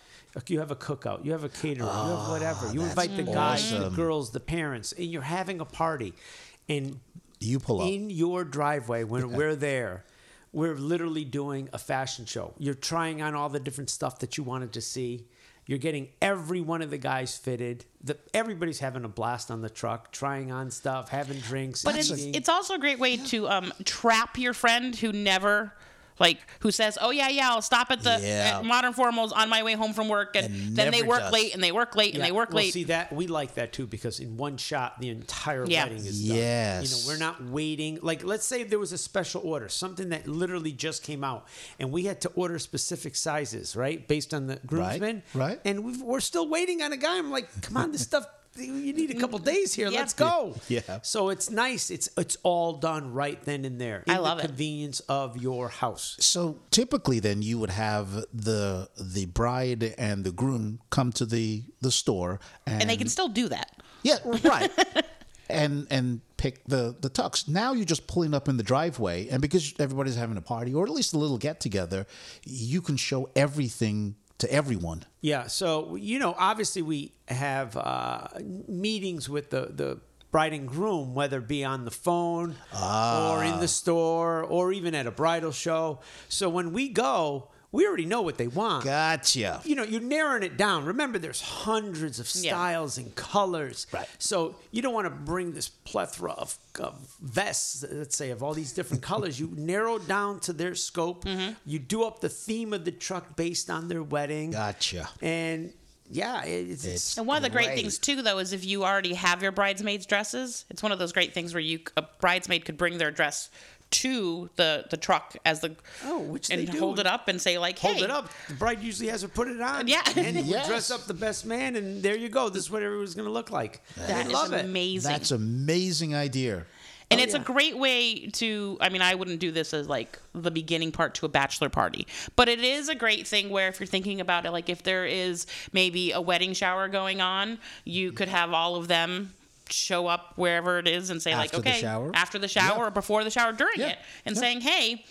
You have a cookout. You have a caterer. you have whatever. You ah, invite the guys, the girls, the parents, and you're having a party. And You pull up. in your driveway when we're there. We're literally doing a fashion show. You're trying on all the different stuff that you wanted to see. You're getting every one of the guys fitted. The, everybody's having a blast on the truck, trying on stuff, having drinks. But it's eating. it's also a great way to um, trap your friend who never like who says, "Oh yeah, yeah, I'll stop at the Yeah. at Modern Formals on my way home from work," and, then they work does. late and they work late and they work well, late. See that we like that too because in one shot the entire Yeah. wedding is done. Yes. You know, we're not waiting. Like let's say there was a special order, something that literally just came out, and we had to order specific sizes, right, based on the groomsmen, right. And we've, we're still waiting on a guy. I'm like, come on, this stuff. You need a couple days here. Yeah. Let's go. Yeah. So it's nice. It's it's all done right then and there. I love the it. Convenience of your house. So typically, then you would have the the bride and the groom come to the the store, and, and they can still do that. yeah, right, and and pick the the tux. Now you're just pulling up in the driveway, and because everybody's having a party or at least a little get together, you can show everything to everyone. Yeah. So you know, obviously, we have uh, meetings with the the bride and groom, whether it be on the phone or in the store or even at a bridal show. So when we go, we already know what they want. Gotcha. You know, you're narrowing it down. Remember, there's hundreds of Yeah. styles and colors. Right. So you don't want to bring this plethora of, of vests, let's say, of all these different colors. You narrow down to their scope. Mm-hmm. You do up the theme of the truck based on their wedding. Gotcha. And yeah, it's, it's And one of the great, things too, though, is if you already have your bridesmaids' dresses, it's one of those great things where you a bridesmaid could bring their dress to the the truck as the oh, which and they do. hold it up and say like, hold hey, it up. The bride usually has her put it on. Yeah. and you Yes. dress up the best man, and there you go. This is what everyone's going to look like. That I is love it. amazing. That's amazing idea. And Oh, it's a great way to, I mean, I wouldn't do this as like the beginning part to a bachelor party, but it is a great thing where if you're thinking about it, like if there is maybe a wedding shower going on, you could have all of them show up wherever it is and say After like, okay, after the shower Yeah. or before the shower during Yeah. it and Yeah. saying, hey,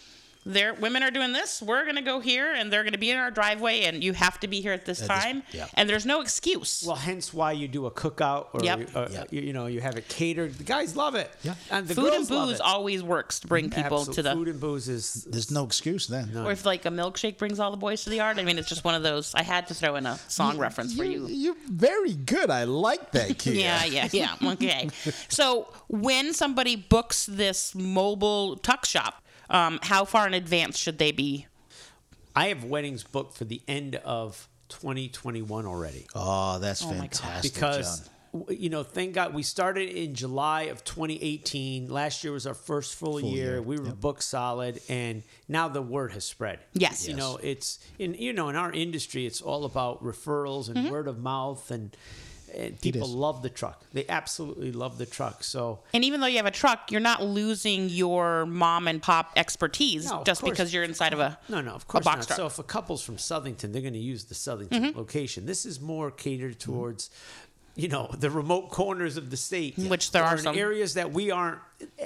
there women are doing this we're going to go here and they're going to be in our driveway and you have to be here at this At this- time yeah. and there's no excuse Well, hence why you do a cookout or Yep. uh, you, you know you have it catered. The guys love it. Yeah, and the food and girls love booze it. always works to bring people Absolute- to the food and booze is There's no excuse then. Or if like a milkshake brings all the boys to the yard. I mean, it's just one of those. I had to throw in a song reference for you. You're very good. I like that, kid. Yeah, yeah, yeah. Okay. so when somebody books this mobile tuck shop, um, how far in advance should they be? I have weddings booked for the end of 2021 already. Oh, that's Oh fantastic, because John. you know, thank God we started in July of 2018. Last year was our first full, Full year. year, We were booked solid, and now the word has spread. Yes. you know, it's in you know in our industry, it's all about referrals and Mhm. word of mouth, and, and people love the truck. They absolutely love the truck. So And even though you have a truck, you're not losing your mom and pop expertise No, just course. because you're inside of a No, no, of course box not. truck. So if a couple's from Southington, they're going to use the Southington Mm-hmm. location. This is more catered towards, you know, the remote corners of the state, Which there or are in some. areas that we aren't.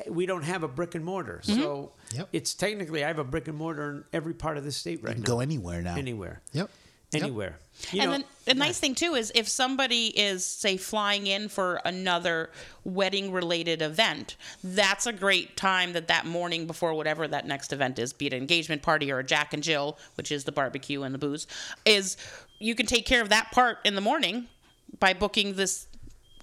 We don't have a brick and mortar, Mm-hmm. so it's technically I have a brick and mortar in every part of the state right You can now. go anywhere now. Anywhere. Yep. Yep. Anywhere. You and know, then the nice thing too is if somebody is say flying in for another wedding related event, that's a great time that that morning before whatever that next event is, be it an engagement party or a Jack and Jill, which is the barbecue and the booze, is you can take care of that part in the morning by booking this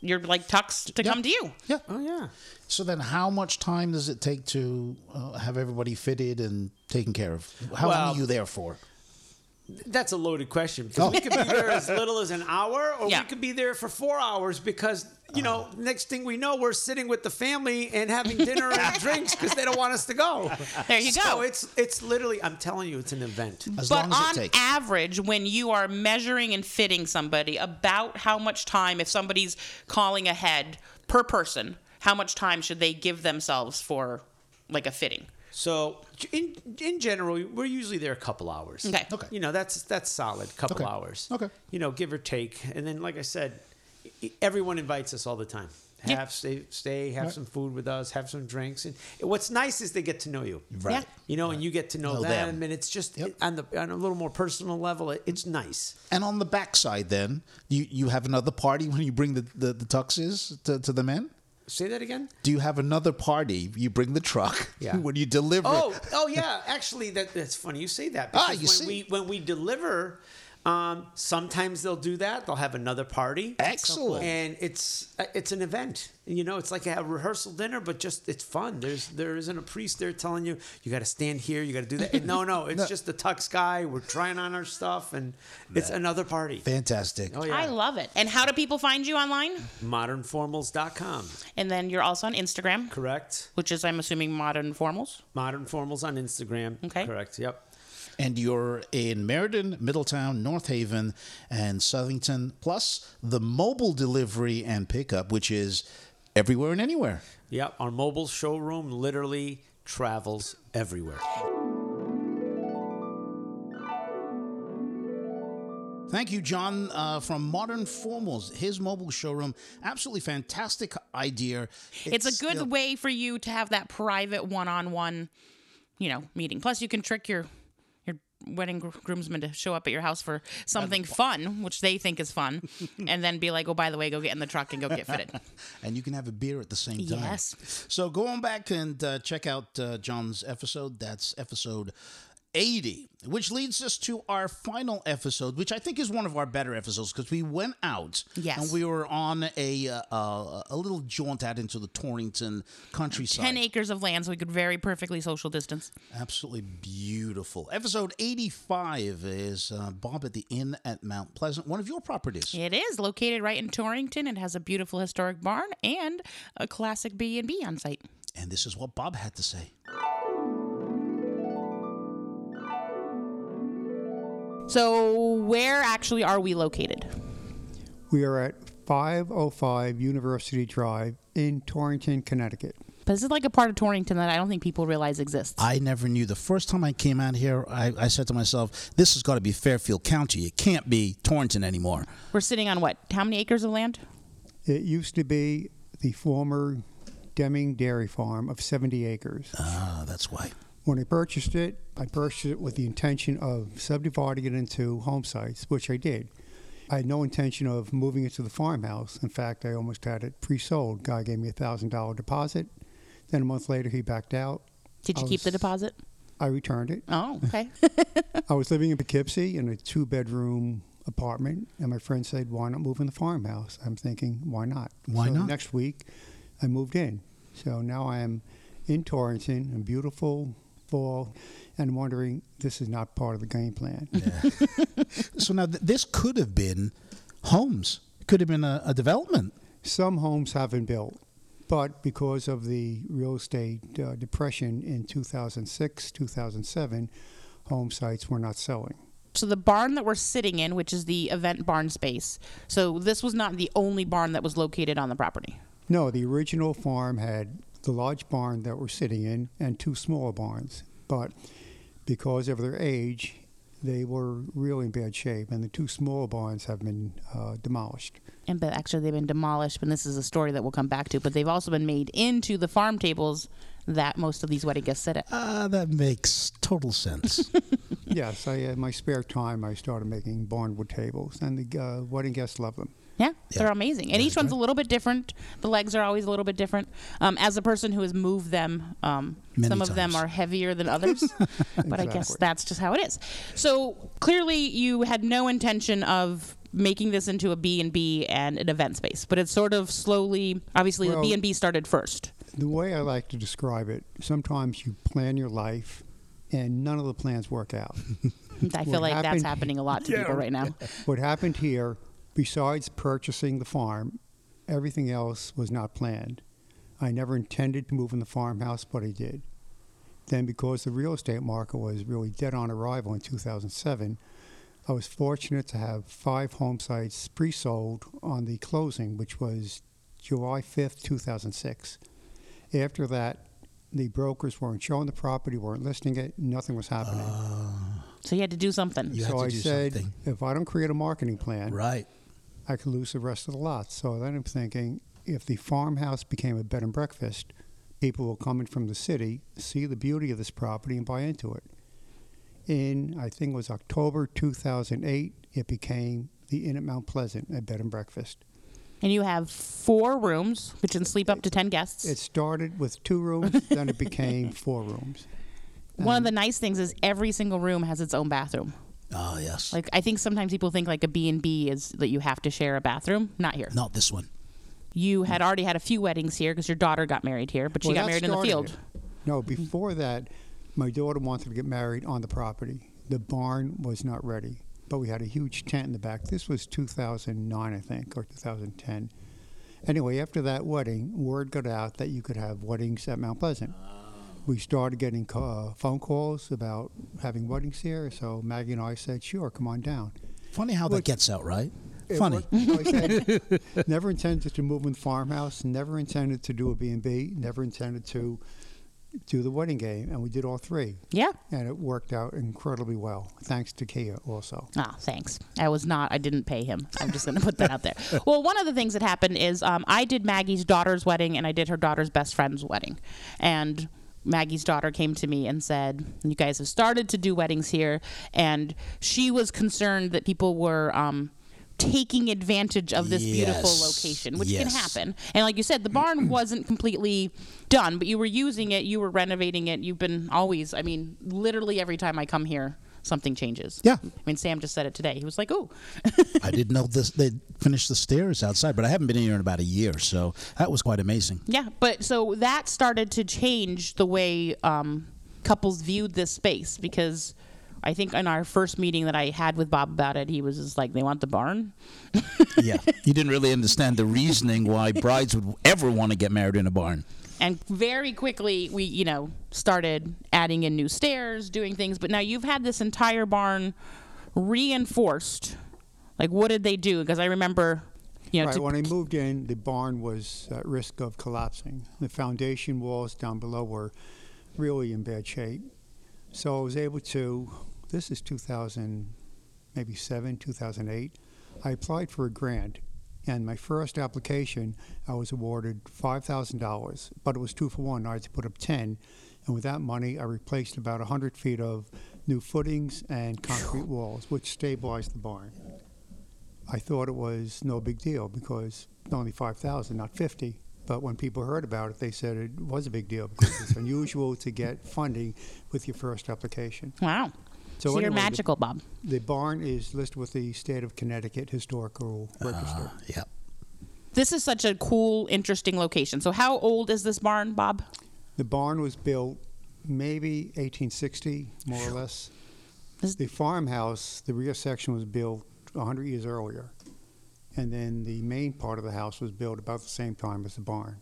your like tux to come to you. Yeah. Oh yeah. So then, how much time does it take to uh, have everybody fitted and taken care of? How long are you there for? That's a loaded question because we could be there as little as an hour, or Yeah. we could be there for four hours because you know, Uh. next thing we know, we're sitting with the family and having dinner and drinks because they don't want us to go. There you So go. it's it's literally, I'm telling you, it's an event. As but long as it on takes. average, when you are measuring and fitting somebody, about how much time, if somebody's calling ahead per person, how much time should they give themselves for like a fitting? So in in general, we're usually there a couple hours. Okay. Okay. You know, that's that's solid. Couple Okay. hours. Okay. You know, give or take, and then like I said, e- everyone invites us all the time. Have Yeah. stay stay, have Right. some food with us, have some drinks, and what's nice is they get to know you. Right. Yeah. You know, and you get to know, Know them, them. and it's just Yep. on the on a little more personal level. It, it's nice. And on the backside, then you you have another party when you bring the the, the tuxes to, to the men. Say that again. Do you have another party? You bring the truck Yeah. when you deliver. Oh, oh yeah. Actually, that that's funny you say that. Ah, because you when see. we when we deliver, um, sometimes they'll do that. They'll have another party. Excellent. And it's uh, it's an event. You know, it's like a rehearsal dinner, but just it's fun. There's there isn't a priest there telling you you got to stand here, you got to do that. no, no, it's just the tux guy. We're trying on our stuff, and it's another party. Fantastic. Oh yeah, I love it. And how do people find you online? Modernformals.com. And then you're also on Instagram, Correct. which is I'm assuming Modern Formals. Modern Formals on Instagram. Okay. Correct. Yep. And you're in Meriden, Middletown, North Haven, and Southington, plus the mobile delivery and pickup, which is everywhere and anywhere. Yep. Our mobile showroom literally travels everywhere. Thank you, John, uh, from Modern Formals. His mobile showroom, absolutely fantastic idea. It's, a good still- way for you to have that private one-on-one, you know, meeting. Plus, you can trick your your wedding gr- groomsmen to show up at your house for something fun, which they think is fun, and then be like, "Oh, by the way, go get in the truck and go get fitted." and you can have a beer at the same time. Yes. So go on back and uh, check out uh, John's episode. That's episode 80, which leads us to our final episode, which I think is one of our better episodes because we went out Yes. and we were on a uh, uh, a little jaunt out into the Torrington countryside. 10 acres of land, so we could very perfectly social distance. Absolutely beautiful. Episode 85 is uh, Bob at the Inn at Mount Pleasant, one of your properties. It is located right in Torrington. It has a beautiful historic barn and a classic B&B on site. And this is what Bob had to say. So, where actually are we located? We are at 505 University Drive in Torrington, Connecticut. But this is like a part of Torrington that I don't think people realize exists. I never knew. The first time I came out here, I, I said to myself, this has got to be Fairfield County. It can't be Torrington anymore. We're sitting on what? How many acres of land? It used to be the former Deming Dairy Farm of 70 acres. Ah, that's why. When I purchased it, I purchased it with the intention of subdividing it into home sites, which I did. I had no intention of moving it to the farmhouse. In fact, I almost had it pre-sold. Guy gave me a thousand dollar deposit. Then a month later, he backed out. Did you I keep the deposit? I returned it. Oh, okay. I was living in Poughkeepsie in a two bedroom apartment, and my friend said, Why not move in the farmhouse? I'm thinking, Why not? Why so not? Next week, I moved in. So now I am in Torrington, in beautiful fall, and wondering, this is not part of the game plan. So now th- this could have been homes. Could have been a, a development. Some homes have been built, but because of the real estate uh, depression in 2006, 2007, home sites were not selling. So the barn that we're sitting in, which is the event barn space. So this was not the only barn that was located on the property. No, the original farm had the large barn that we're sitting in and two smaller barns. But because of their age, they were really in bad shape, and the two smaller barns have been uh, demolished. And but actually they've been demolished, and this is a story that we'll come back to. But they've also been made into the farm tables that most of these wedding guests sit at. Ah, that makes total sense. yes, I, in my spare time, I started making barnwood tables, and the uh, wedding guests love them. Yeah, they're amazing, and each one's a little bit different. The legs are always a little bit different. Um, as a person who has moved them, um, some of them are heavier than others, but I guess that's just how it is. So clearly, you had no intention of making this into a B and B and an event space, but it's sort of slowly. Obviously, the B and B started first. The way I like to describe it, sometimes you plan your life, and none of the plans work out. I feel What like that's happening a lot to people right now. What happened here, besides purchasing the farm, everything else was not planned. I never intended to move in the farmhouse, but I did. Then, because the real estate market was really dead on arrival in 2007, I was fortunate to have five home sites pre sold on the closing, which was July 5th, 2006. After that, the brokers weren't showing the property, weren't listing it, nothing was happening. So you had to do something. so I said, if I don't create a marketing plan, right, I could lose the rest of the lots. So then I'm thinking, if the farmhouse became a bed and breakfast, people will come in from the city, see the beauty of this property, and buy into it. In I think it was October 2008, it became the Inn at Mount Pleasant, a bed and breakfast. And you have four rooms, which can sleep up to ten guests. It started with two rooms, then it became four rooms. One of the nice things is every single room has its own bathroom. Oh yes. Like I think sometimes people think like a B and B is that you have to share a bathroom. Not here. Not this one. You had already had a few weddings here because your daughter got married here, but she Well, got that married in the started field. it. No, before that, my daughter wanted to get married on the property. The barn was not ready, but we had a huge tent in the back. This was 2009, I think, or 2010. Anyway, after that wedding, word got out that you could have weddings at Mount Pleasant. We started getting ca- uh, phone calls about having weddings here, so Maggie and I said, "Sure, come on down." Funny how that gets out, right? Funny. was- said, never intended to move in the farmhouse. Never intended to do a B and B. Never intended to do the wedding game, and we did all three. Yeah. and it worked out incredibly well. Thanks to Kia also. Ah, thanks. I was not. I didn't pay him. I'm just going to put that out there. Well, one of the things that happened is um, I did Maggie's daughter's wedding, and I did her daughter's best friend's wedding, and. Maggie's daughter came to me and said, "You guys have started to do weddings here," and she was concerned that people were um, taking advantage of this beautiful location, which can happen. And like you said, the barn wasn't completely done, but you were using it, you were renovating it. You've been always, I mean, literally every time I come here, something changes. Yeah. I mean, Sam just said it today. He was like, "Ooh, I didn't know this. They finished the stairs outside, but I haven't been in here in about a year, so that was quite amazing. Yeah, but so that started to change the way um, couples viewed this space because I think in our first meeting that I had with Bob about it, he was just like, "They want the barn." yeah, you didn't really understand the reasoning why brides would ever want to get married in a barn. And very quickly, we you know started adding in new stairs, doing things. But now you've had this entire barn reinforced. Like, what did they do? Because I remember, you know, right, when I moved in, the barn was at risk of collapsing. The foundation walls down below were really in bad shape. So I was able to, this is 2000, maybe 7, 2008. I applied for a grant, and my first application, I was awarded $5,000, but it was two for one. I had to put up 10. And with that money, I replaced about 100 feet of new footings and concrete walls, which stabilized the barn. I thought it was no big deal because only 5,000, not 50. But when people heard about it, they said it was a big deal because it's unusual to get funding with your first application. wow. So, you're anyway, the- magical, Bob. The barn is listed with the state of Connecticut Historical Register. yeah. This is such a cool, interesting location. So, how old is this barn, Bob? The barn was built maybe 1860, more or less. The farmhouse, the rear section was built 100 years earlier. And then the main part of the house was built about the same time as the barn.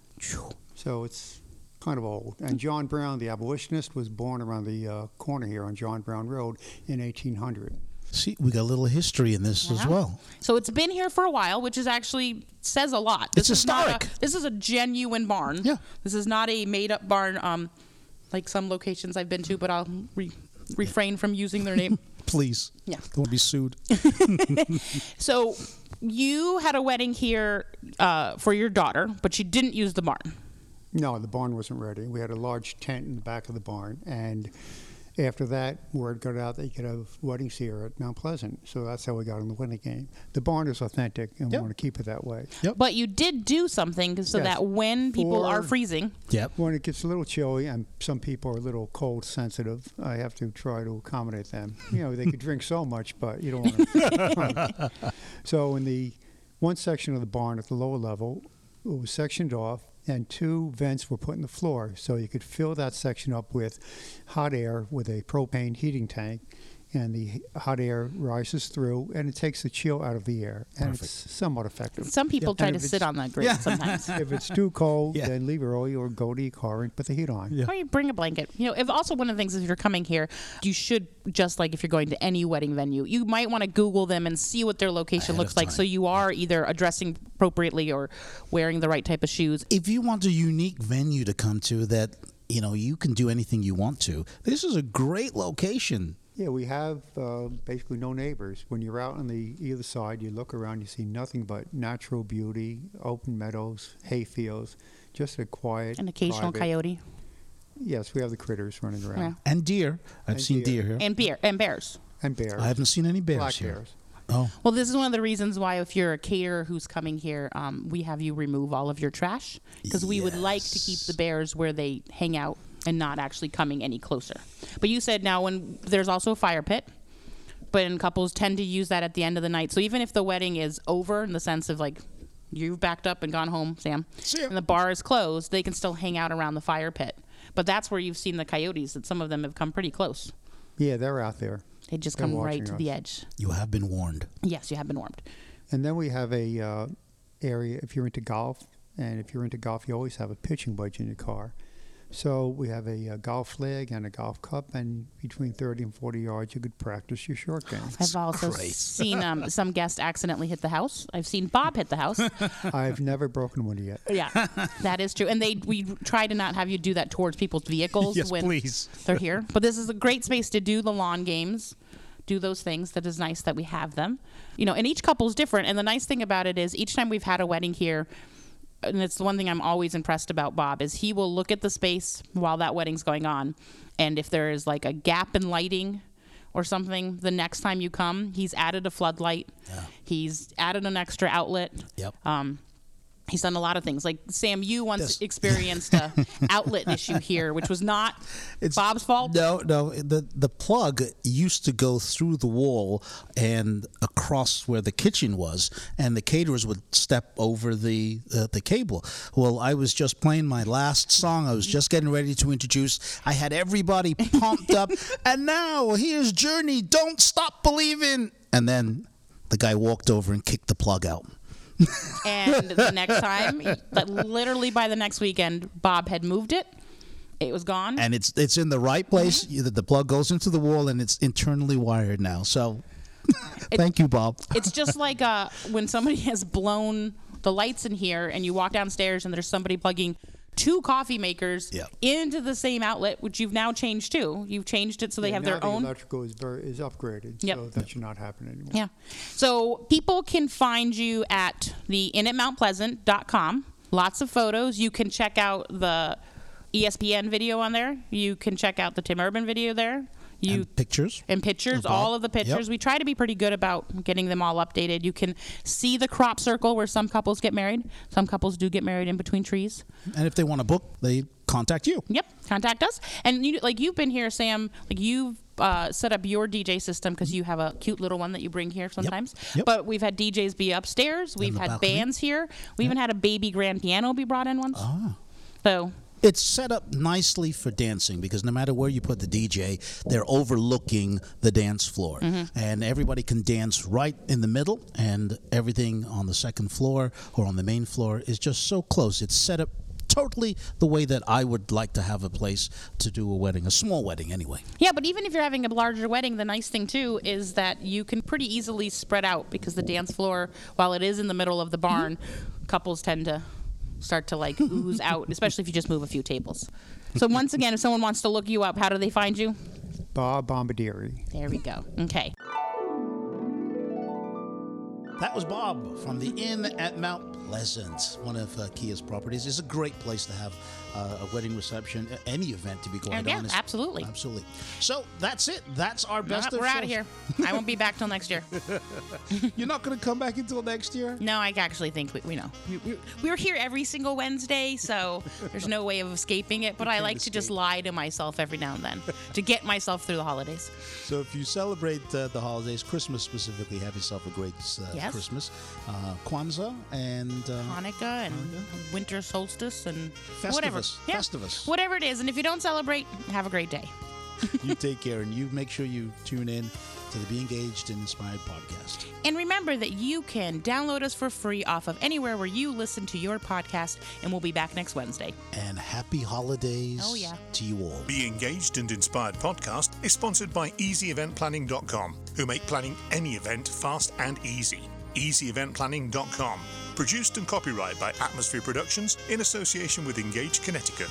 So it's kind of old. And John Brown, the abolitionist, was born around the uh, corner here on John Brown Road in 1800. See, we got a little history in this as well. So it's been here for a while, which is actually says a lot. This It's is historic. a, this is a genuine barn. Yeah. This is not a made up barn. Um, like some locations I've been to, but I'll re- refrain from using their name. Please. Yeah. Don't be sued. so you had a wedding here uh, for your daughter, but you didn't use the barn. No, the barn wasn't ready. We had a large tent in the back of the barn, and after that, word got out that you could have weddings here at Mount Pleasant. So that's how we got in the wedding game. The barn is authentic, and we want to keep it that way. Yep. But you did do something so Yes. that when people are freezing, Yep. When it gets a little chilly, and some people are a little cold sensitive, I have to try to accommodate them. You know, they could drink so much, but you don't want to. so in the one section of the barn at the lower level, it was sectioned off, and two vents were put in the floor, so you could fill that section up with hot air with a propane heating tank. And the hot air rises through, and it takes the chill out of the air, and it's somewhat effective. Some people And try if to sit on that grate sometimes. if it's too cold, Yeah. then leave early or go to your car and put the heat on. Or you bring a blanket. You know, if also one of the things is if you're coming here, you should just like if you're going to any wedding venue, you might want to Google them and see what their location Ahead looks of like, so you are either addressing appropriately or wearing the right type of shoes. If you want a unique venue to come to that, you know, you can do anything you want to, this is a great location. Yeah, we have uh, basically no neighbors. When you're out on the either side, you look around, you see nothing but natural beauty, open meadows, hay fields, just a quiet. An occasional private- coyote Yes, we have the critters running around. And deer. I've And seen deer, deer. here. and beer and bears. And bears. I haven't seen any bears Black here. bears. Oh, Well, this is one of the reasons why, if you're a caterer who's coming here, um, we have you remove all of your trash because we would like to keep the bears where they hang out and not actually coming any closer. But you said now when there's also a fire pit, but in couples tend to use that at the end of the night. So even if the wedding is over, in the sense of like you've backed up and gone home, Sam, and the bar is closed, they can still hang out around the fire pit. But that's where you've seen the coyotes. That some of them have come pretty close. Yeah, they're out there. They just They're come right watching to us. the edge. you have been warned. Yes, you have been warned. And then we have a uh, area if you're into golf, and if you're into golf, you always have a pitching wedge in your car. So we have a, uh golf flag and a golf cup, and between 30 and 40 yards, you could practice your short game. I've also seen um, some guest accidentally hit the house. I've seen Bob hit the house. I've never broken one yet. yeah, that is true. And they we try to not have you do that towards people's vehicles Yes, when please. they're here. But this is a great space to do the lawn games, do those things. That is nice that we have them. You know, and each couple is different. And the nice thing about it is each time we've had a wedding here. And it's the one thing I'm always impressed about Bob is he will look at the space while that wedding's going on, and if there is like a gap in lighting, or something the next time you come. He's added a floodlight. yeah. He's added an extra outlet. Yep. Um, he's done a lot of things. Like Sam, you once experienced a outlet issue here, which was not it's, Bob's fault. No, no. The the plug used to go through the wall and across where the kitchen was, and the caterers would step over the uh, the cable. Well, I was just playing my last song. I was just getting ready to introduce. I had everybody pumped up, and now here's Journey. Don't stop believing. And then the guy walked over and kicked the plug out. And the next time, but literally by the next weekend, Bob had moved it. It was gone. and it's it's in the right place. Mm-hmm. You- The plug goes into the wall, and it's internally wired now. So, thank you, Bob. It's just like uh, when somebody has blown the lights in here, and you walk downstairs, and there's somebody plugging two coffee makers into the same outlet, which you've now changed too. You've changed it so they Yeah, have now their the own. electrical is very is upgraded, Yep. so that should not happen anymore. Yeah. So people can find you at the inn at mountpleasant.com. Lots of photos. You can check out the ESPN video on there. You can check out the Tim Urban video there. You pictures and pictures, all of the pictures. Yep. We try to be pretty good about getting them all updated. You can see the crop circle where some couples get married. Some couples do get married in between trees. And if they want a book, they contact you. Yep, contact us. And you like you've been here, Sam. Like you've uh, set up your DJ system because you have a cute little one that you bring here sometimes. Yep. But we've had DJs be upstairs. We've had balcony. bands here. We even had a baby grand piano be brought in once. Ah. So It's set up nicely for dancing because no matter where you put the DJ, they're overlooking the dance floor. Mhm. And everybody can dance right in the middle, and everything on the second floor or on the main floor is just so close. It's set up totally the way that I would like to have a place to do a wedding, a small wedding anyway. yeah, but even if you're having a larger wedding, the nice thing too is that you can pretty easily spread out because the dance floor, while it is in the middle of the barn, couples tend to start to like ooze out, especially if you just move a few tables. So once again, if someone wants to look you up, how do they find you? Bob Bombardieri. There we go. Okay. That was Bob from the Inn at Mount Pleasant, one of uh, Kia's properties. It's a great place to have uh, a wedding reception, any event, to be quite yeah, honest. absolutely. Absolutely. So that's it. That's our best. We're of out of here. I won't be back till next year. You're not going to come back until next year? No, I actually think we, we know. We, we, we're here every single Wednesday, so there's no way of escaping it. But I can't like to just lie to myself every now and then to get myself through the holidays. So if you celebrate uh, the holidays, Christmas specifically, have yourself a great uh, Yes. Christmas. Uh, Kwanzaa and uh, Hanukkah and winter solstice and Festivus. whatever. Yeah. Festivus. Whatever it is. And if you don't celebrate, have a great day. you take care and you make sure you tune in to the Be Engaged and Inspired podcast. And remember that you can download us for free off of anywhere where you listen to your podcast, and we'll be back next Wednesday. And happy holidays Oh, yeah. to you all. Be Engaged and Inspired podcast is sponsored by EasyEventPlanning.com, who make planning any event fast and easy. EasyEventPlanning.com, produced and copyrighted by Atmosphere Productions in association with Engage Connecticut.